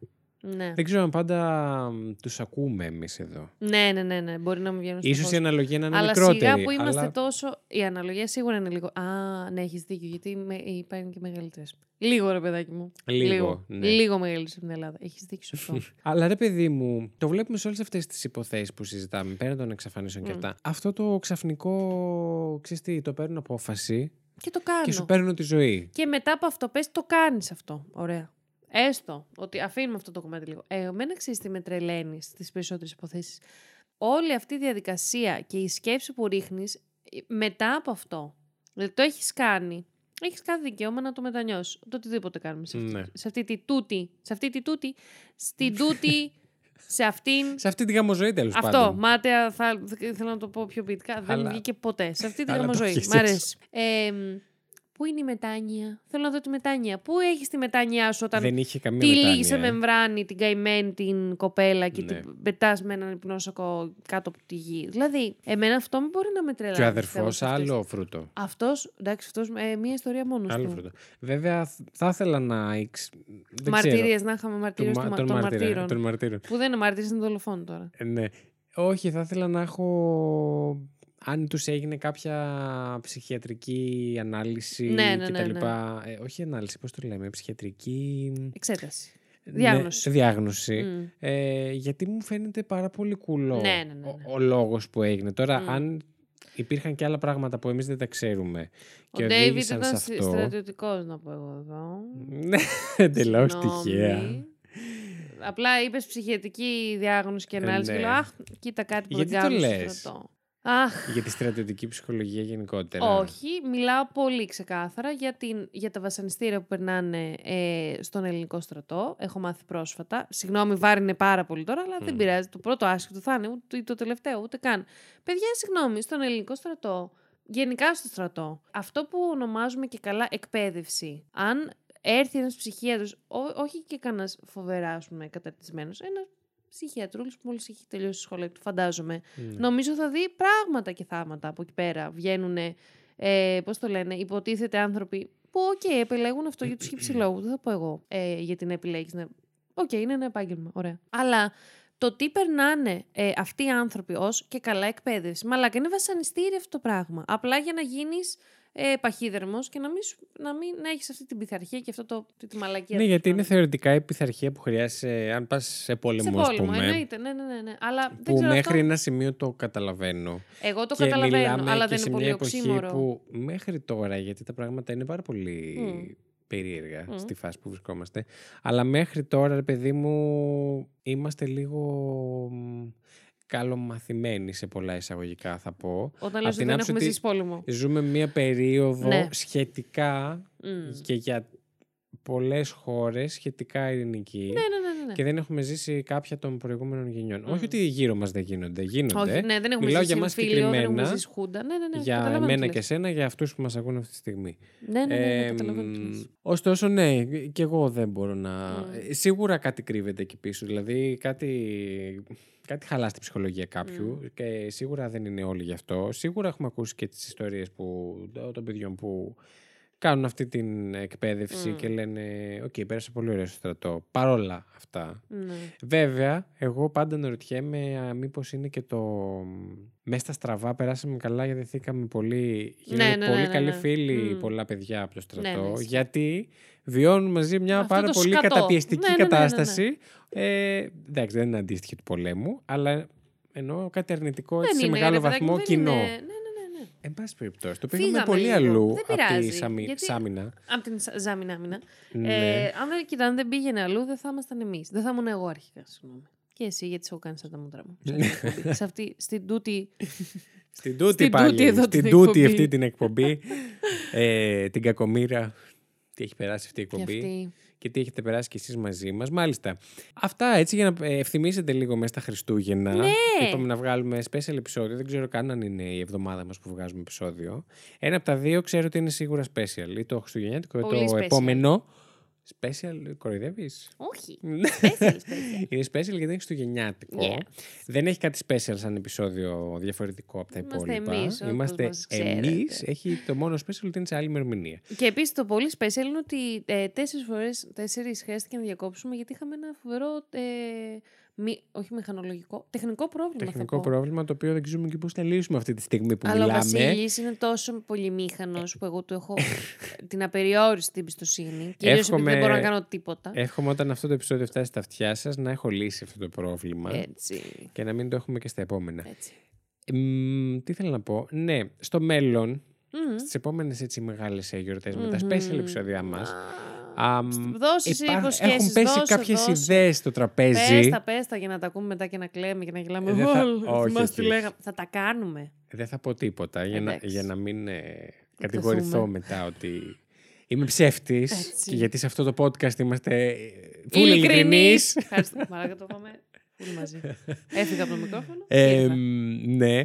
Ναι. Δεν ξέρω αν πάντα τους ακούμε εμείς εδώ. ναι, ναι, ναι, ναι. Μπορεί να μην βγαίνουν στο Ίσως η φως. αναλογία να είναι Αλλά μικρότερη. σιγά που είμαστε αλλά... τόσο. Η αναλογία σίγουρα είναι λίγο. Α, ναι, έχεις δίκιο. Γιατί με... υπάρχουν και μεγαλύτερες. Λίγο ρε παιδάκι μου. Λίγο, Λίγο, ναι. Λίγο μεγαλύτερες από την Ελλάδα. Έχεις δίκιο σε αυτό. Αλλά ρε παιδί μου, το βλέπουμε σε όλες αυτές τις υποθέσεις που συζητάμε, πέραν των εξαφανίσεων και αυτά. Αυτό το ξαφνικό, ξέρεις τι, το παίρνουν απόφαση και το κάνω. και σου παίρνουν τη ζωή. Και μετά από αυτό, πες το κάνεις αυτό. Ωραία. Έστω ότι αφήνουμε αυτό το κομμάτι λίγο. Ε, εμένα ξέρεις τι με τρελαίνει στις περισσότερες υποθέσεις. Όλη αυτή η διαδικασία και η σκέψη που ρίχνεις ε, μετά από αυτό. Δηλαδή το έχεις κάνει. Έχεις κάθε δικαίωμα να το μετανιώσεις. Το οτιδήποτε κάνουμε σε αυτή, Ναι. σε αυτή τη τούτη. Σε αυτή τη τούτη. Στην τούτη. σε αυτήν. Σε αυτή τη γαμοζωή τέλος Αυτό, πάντων. μάταια, θα, θέλω να το πω πιο ποιητικά. Δεν Αλλά- βγήκε ποτέ. Σε αυτή τη Αλλά το γραμμοζωή. έχεις Μ' αρέσει. Ε, πού είναι η μετάνοια; Θέλω να δω τη μετάνοια. Πού έχεις τη μετάνοια σου όταν Δεν είχε καμία τη λύγει σε μετάνοια, ε. μεμβράνη την καημένη την κοπέλα και Ναι. την πετάς με έναν υπνόσακο κάτω από τη γη. Δηλαδή, εμένα αυτό μην μπορεί να με τρελάει. Και ο αδερφός, άλλο φρούτο. Αυτός, εντάξει, αυτός ε, μία ιστορία μόνος Άλλο του. φρούτο. Βέβαια, θ- θα ήθελα να. εξ- δεν Μαρτυρίε, ξέρω. να είχαμε Του μαρτυρίε μα- των, των των μαρτύρων, μαρτύρων. των μαρτύρων. Που δεν είναι μαρτύρες, είναι δολοφόνο τώρα. Ε, Ναι. Όχι, θα ήθελα να έχω. Αν τους έγινε κάποια ψυχιατρική ανάλυση Ναι, ναι, και ναι, τα ναι. λοιπά. Ε, όχι ανάλυση, πώς το λέμε, ψυχιατρική... Εξέταση. Ναι, Διάγνωση. διάγνωση. Μμ. Ε, γιατί μου φαίνεται πάρα πολύ κουλό Ναι, ναι, ναι, ναι. Ο, ο λόγος που έγινε. Τώρα, Μμ. αν υπήρχαν και άλλα πράγματα που εμείς δεν τα ξέρουμε Ο και Ντέιβιτ οδήγησαν ήταν σε αυτό... στρατιωτικός, να πω εγώ εδώ. Ναι, εντελώς Συγγνώμη. τυχαία. Απλά είπες ψυχιατρική διάγνωση και Ε, ανάλυση. ναι. Και λέω, Αχ, κοίτα κάτι που Γιατί δεν το κάνω στο λες; Στρατό. Αχ, Για τη στρατιωτική ψυχολογία γενικότερα. όχι. Μιλάω πολύ ξεκάθαρα για, την, για τα βασανιστήρια που περνάνε ε, στον ελληνικό στρατό. Έχω μάθει πρόσφατα. Συγγνώμη, βάρινε πάρα πολύ τώρα, αλλά δεν Μμ. πειράζει. Το πρώτο άσχετο θα είναι, ούτε το τελευταίο, ούτε καν. Παιδιά, συγγνώμη, στον ελληνικό στρατό, γενικά στο στρατό, αυτό που ονομάζουμε και καλά εκπαίδευση, αν έρθει ένας ψυχίατρος, ό- όχι και κανένας φοβερά, ας πούμε, καταρτισμένος, ένας ψυχιατρούλης που μόλις έχει τελειώσει τη σχολή του, φαντάζομαι, Ναι. νομίζω θα δει πράγματα και θάματα από εκεί πέρα. Βγαίνουν, ε, πώς το λένε, υποτίθεται άνθρωποι που, οκ, επιλέγουν αυτό για τους χ ψ λόγους. Δεν θα πω εγώ ε, γιατί να επιλέγεις. Να... Οκ, είναι ένα επάγγελμα. Ωραία. Αλλά το τι περνάνε ε, αυτοί οι άνθρωποι ως και καλά εκπαίδευση. Μαλάκα είναι βασανιστήριο αυτό το πράγμα. Απλά για να γίνεις ε, παχύδερμος και να μην, σου- να μην να έχεις αυτή την πειθαρχία και αυτό το, τη, τη μαλακία. Ναι, τέλος γιατί είναι πάντων. θεωρητικά η πειθαρχία που χρειάζεσαι αν πας σε πόλεμο, Σε ας πόλεμο, πούμε. εννοείται. Ναι, ναι, ναι, ναι. Αλλά δεν Που ξέρω μέχρι αυτό... ένα σημείο το καταλαβαίνω. Εγώ το και καταλαβαίνω, μιλάμε αλλά και δεν σε είναι μια πολύ εποχή οξύμορο. που μέχρι τώρα, γιατί τα πράγματα είναι πάρα πολύ Μμ. περίεργα Μμ. στη φάση που βρισκόμαστε. Αλλά μέχρι τώρα, ρε παιδί μου, είμαστε λίγο μ, καλομαθημένοι σε πολλά εισαγωγικά θα πω. Όταν Απ' λες ότι την δεν άποψη έχουμε ότι ζήσει πόλεμο. Ζούμε μια περίοδο Ναι. σχετικά Μμ. και για πολλές χώρες σχετικά ειρηνική. Ναι, ναι, ναι, ναι. Και δεν έχουμε ζήσει κάποια των προηγούμενων γενιών. Μμ. Όχι ότι γύρω μας δεν γίνονται, γίνονται. Όχι, ναι, δεν έχουμε Μιλάω ζήσει για μας εμφύλιο, δεν έχουμε συγκεκριμένα, ζήσει χούντα. Ναι, ναι, ναι. για καταλαβαίνω τι εμένα λες. και εσένα, για αυτούς που μας ακούν αυτή τη στιγμή. Ναι, ναι, ναι, ναι, Εμ, καταλαβαίνω τι λες. ωστόσο, ναι, και εγώ δεν μπορώ να. Μμ. Ε, Σίγουρα κάτι κρύβεται εκεί πίσω. Δηλαδή, κάτι, κάτι χαλά στη ψυχολογία κάποιου Μμ. και σίγουρα δεν είναι όλοι γι' αυτό. Σίγουρα έχουμε ακούσει και τις ιστορίες που, των παιδιών που κάνουν αυτή την εκπαίδευση Μμ. και λένε «Οκ, πέρασα πολύ ωραίο στο στρατό». Παρόλα αυτά. Ναι. Βέβαια, εγώ πάντα αναρωτιέμαι α, μήπως είναι και το... Μέσα στα στραβά περάσαμε καλά, γιατί πολύ... γίνανε ναι, πολύ ναι, ναι, καλοί ναι. φίλοι Μμ. πολλά παιδιά από το στρατό. Ναι, ναι, ισχύει. γιατί βιώνουν μαζί μια Αυτό πάρα το πολύ σκατό. καταπιεστική Ναι, ναι, ναι, ναι, ναι. κατάσταση. Ε, εντάξει, δεν είναι αντίστοιχη του πολέμου, αλλά εννοώ κάτι αρνητικό έτσι, Δεν σε είναι, μεγάλο ρε παιδάκι μου, βαθμό δεν κοινό. είναι- Εν πάση περιπτώσει, το πήγαμε Φύγαμε πολύ λίγο. αλλού Δεν από τη πειράζει, Σάμι, γιατί- Σάμινα. Από την Σα- Ζάμινα άμυνα. Ναι. Ε, αν δεν, κοίτα, αν δεν πήγαινε αλλού, δεν θα ήμασταν εμείς. Δεν θα ήμουν εγώ αρχικά, συγγνώμη. Και εσύ, γιατί σε έχω κάνεις σαν τα μούτρα μου. σε αυτή την εκπομπή. σε αυτή, στην τούτη. Στην τούτη Στην πάλι. τούτη εδώ στην την τούτη εκπομπή. αυτή την εκπομπή. ε, την κακομήρα. Τι έχει περάσει αυτή η και εκπομπή. Αυτή. Και τι έχετε περάσει κι εσείς μαζί μας. Μάλιστα. Αυτά έτσι για να ε, ευθυμίσετε λίγο μέσα στα Χριστούγεννα. Ναι. Είπαμε να βγάλουμε special επεισόδιο. Δεν ξέρω καν αν είναι η εβδομάδα μας που βγάζουμε επεισόδιο. Ένα από τα δύο ξέρω ότι είναι σίγουρα special. Ή το Χριστουγεννιάτικο ή Πολύ το special. επόμενο. Special, κοροϊδεύεις; Όχι. Ναι. Special, special. Είναι special γιατί είναι χριστουγεννιάτικο. Yeah. Δεν έχει κάτι special σαν επεισόδιο διαφορετικό από τα Είμαστε υπόλοιπα. εμείς, όπως Είμαστε μας ξέρετε. εμείς. Έχει το μόνο special ότι είναι σε άλλη ημερομηνία. Και επίσης το πολύ special είναι ότι ε, τέσσερις φορές τέσσερις χρειάστηκε να διακόψουμε γιατί είχαμε ένα φοβερό. Ε, μη, όχι μηχανολογικό, τεχνικό πρόβλημα. Τεχνικό θα πω. πρόβλημα το οποίο δεν ξέρουμε και πώς θα λύσουμε αυτή τη στιγμή που Αλλά ο μιλάμε. Βασίλης είναι τόσο πολυμήχανος που εγώ του έχω την απεριόριστη εμπιστοσύνη. Κυρίως επειδή Εύχομαι- δεν μπορώ να κάνω τίποτα. Εύχομαι όταν αυτό το επεισόδιο φτάσει στα αυτιά σας να έχω λύσει αυτό το πρόβλημα Έτσι. και να μην το έχουμε και στα επόμενα. έτσι. Μ, τι ήθελα να πω; Ναι, στο μέλλον, Μμμ. στις επόμενες έτσι μεγάλες γιορτές με τα Μμμ. special επεισόδια μα. Α, Δώσεις υποσχέσεις, έχουν πέσει δώσε, κάποιες δώσε. ιδέες στο τραπέζι. Πες τα, πες τα για να τα ακούμε μετά και να κλαίμε και να γελάμε. Ε, δεν θα- «Ωλ, όχι, θυμάσαι όχι, τι όχι. λέγαμε. Θα τα κάνουμε. Δεν θα πω τίποτα για να, Εντάξει. για να μην ε, κατηγορηθώ μετά ότι είμαι ψεύτης Έτσι. και γιατί σε αυτό το podcast είμαστε ε, full Ειλικρινής. ειλικρινείς. Ευχαριστώ. Μαλάκα το πάμε όλοι μαζί. Έφυγα από το μικρόφωνο. και Ε, ήρθα. μ, ναι.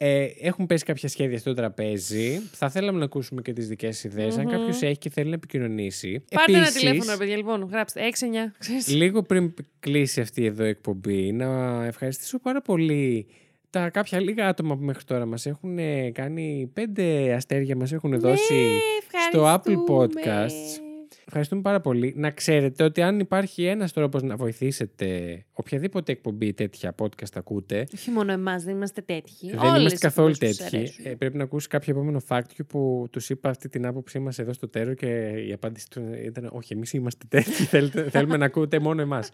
Ε, έχουν πέσει κάποια σχέδια στο τραπέζι. Θα θέλαμε να ακούσουμε και τις δικές ιδέες. Αν Μμμ. κάποιος έχει και θέλει να επικοινωνήσει. Πάρτε ένα Επίσης, τηλέφωνο, ρε παιδιά, λοιπόν. Γράψτε. 6-9. ξέρεις. Λίγο πριν κλείσει αυτή εδώ η εκπομπή, να ευχαριστήσω πάρα πολύ τα κάποια λίγα άτομα που μέχρι τώρα μας έχουν ε, κάνει πέντε αστέρια, μας έχουν δώσει Ναι, στο Apple ευχαριστούμε. Podcasts. Ευχαριστούμε πάρα πολύ. Να ξέρετε ότι αν υπάρχει ένας τρόπος να βοηθήσετε οποιαδήποτε εκπομπή τέτοια podcast ακούτε, Όχι μόνο εμάς, δεν είμαστε τέτοιοι. δεν Όλες είμαστε οι καθόλου εκπομπές τους τέτοιοι. αρέσουν. Ε, πρέπει να ακούσει κάποιο επόμενο fact you που τους είπα αυτή την άποψή μας εδώ στο τέλο και η απάντηση του ήταν: Όχι, εμείς είμαστε τέτοιοι. Θέλετε- θέλουμε να ακούτε μόνο εμάς.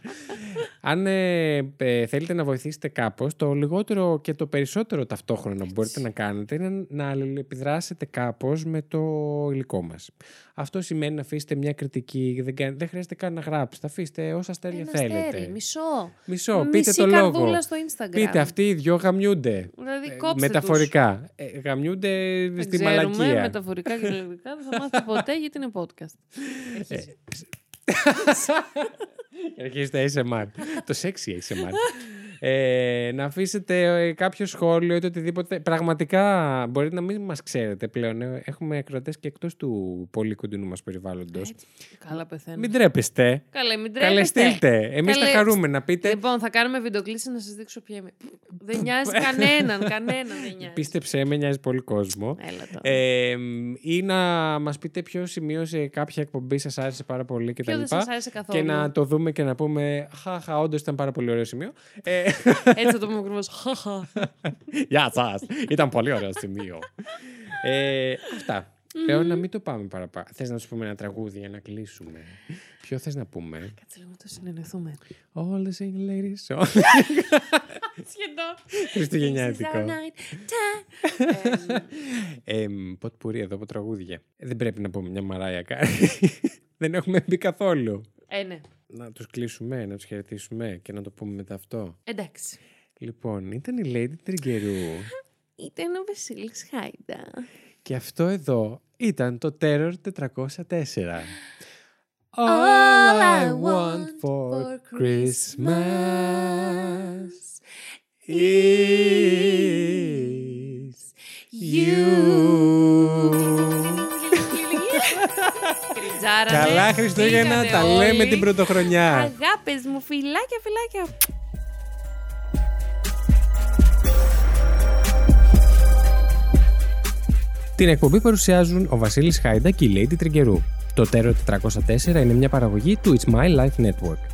Αν ε, ε, θέλετε να βοηθήσετε κάπως, το λιγότερο και το περισσότερο ταυτόχρονα που μπορείτε να κάνετε είναι να αλληλεπιδράσετε κάπως με το υλικό μας. Αυτό σημαίνει να αφήσετε μια κριτική. Δεν, κα- δεν χρειάζεται καν να γράψετε. Αφήστε όσα αστέρια Ένα θέλετε. αστέρι, μισό. Μισό, πείτε Μισή το λόγο. καρδούλα στο Instagram. Πείτε, αυτοί οι δυο γαμιούνται. Δηλαδή, Ε, κόψτε μεταφορικά. Ε, γαμιούνται τους. στη Δεν ξέρουμε, μαλακία. μεταφορικά και λογικά δεν θα μάθετε ποτέ γιατί είναι podcast. Ε, Αρχίζει. Αρχίζει το ASMR. το sexy ASMR. Ε, να αφήσετε ε, κάποιο σχόλιο ή οτιδήποτε. Πραγματικά μπορείτε να μην μας ξέρετε πλέον. Ε, Έχουμε ακροατές και εκτός του πολύ κοντινού μας περιβάλλοντος. Καλά πεθαίνω. Μην τρέπεστε. Καλέ, μην Καλέ τρέπεστε. στείλτε. Εμείς θα Καλέ, χαρούμε να πείτε. Λοιπόν, θα κάνουμε βιντεοκλήση να σας δείξω ποια είμαι. δεν νοιάζει κανέναν, κανέναν δεν νοιάζει. Πίστεψέ με, νοιάζει πολύ κόσμο. Έλα τώρα. Ε, ή να μας πείτε ποιο σημείο σε κάποια εκπομπή σας άρεσε πάρα πολύ κτλ. Ποιο δεν σας άρεσε καθόλου. Και να το δούμε και να πούμε Χαχα, όντως ήταν πάρα πολύ ωραίο σημείο. Ε, Έτσι θα το πούμε ακριβώς. Χαχα. Γεια σας! Ήταν πολύ ωραίο σημείο. ε, αυτά. Λέω να μην το πάμε παραπάνω. Θες να σου πούμε ένα τραγούδι για να κλείσουμε; Ποιο θες να πούμε; Κάτσε λίγο να το συνεννοηθούμε. All the single ladies. Σχεδόν. Χριστουγεννιάτικο. This is our night time. Ε, Ε, πότε πουρί εδώ από τραγούδια. Ε, Δεν πρέπει να πούμε μια μαράια κάρη. Δεν έχουμε μπει καθόλου. Ε, ναι. Να τους κλείσουμε, να τους χαιρετήσουμε και να το πούμε μετά αυτό. Εντάξει. Λοιπόν, ήταν η Lady Τριγκερού Ήταν ο Βασίλης Χάιντα. και αυτό εδώ ήταν το Terror 404. All I want for Christmas is Κριτζάρα, Καλά ναι. Χριστούγεννα, Φύγατε τα λέμε όλοι. την πρωτοχρονιά. Αγάπες μου, φιλάκια, φιλάκια. Την εκπομπή παρουσιάζουν ο Βασίλης Χάιντα και η Lady Τριγκερού. Το Terror 404 είναι μια παραγωγή του It's My Life Network.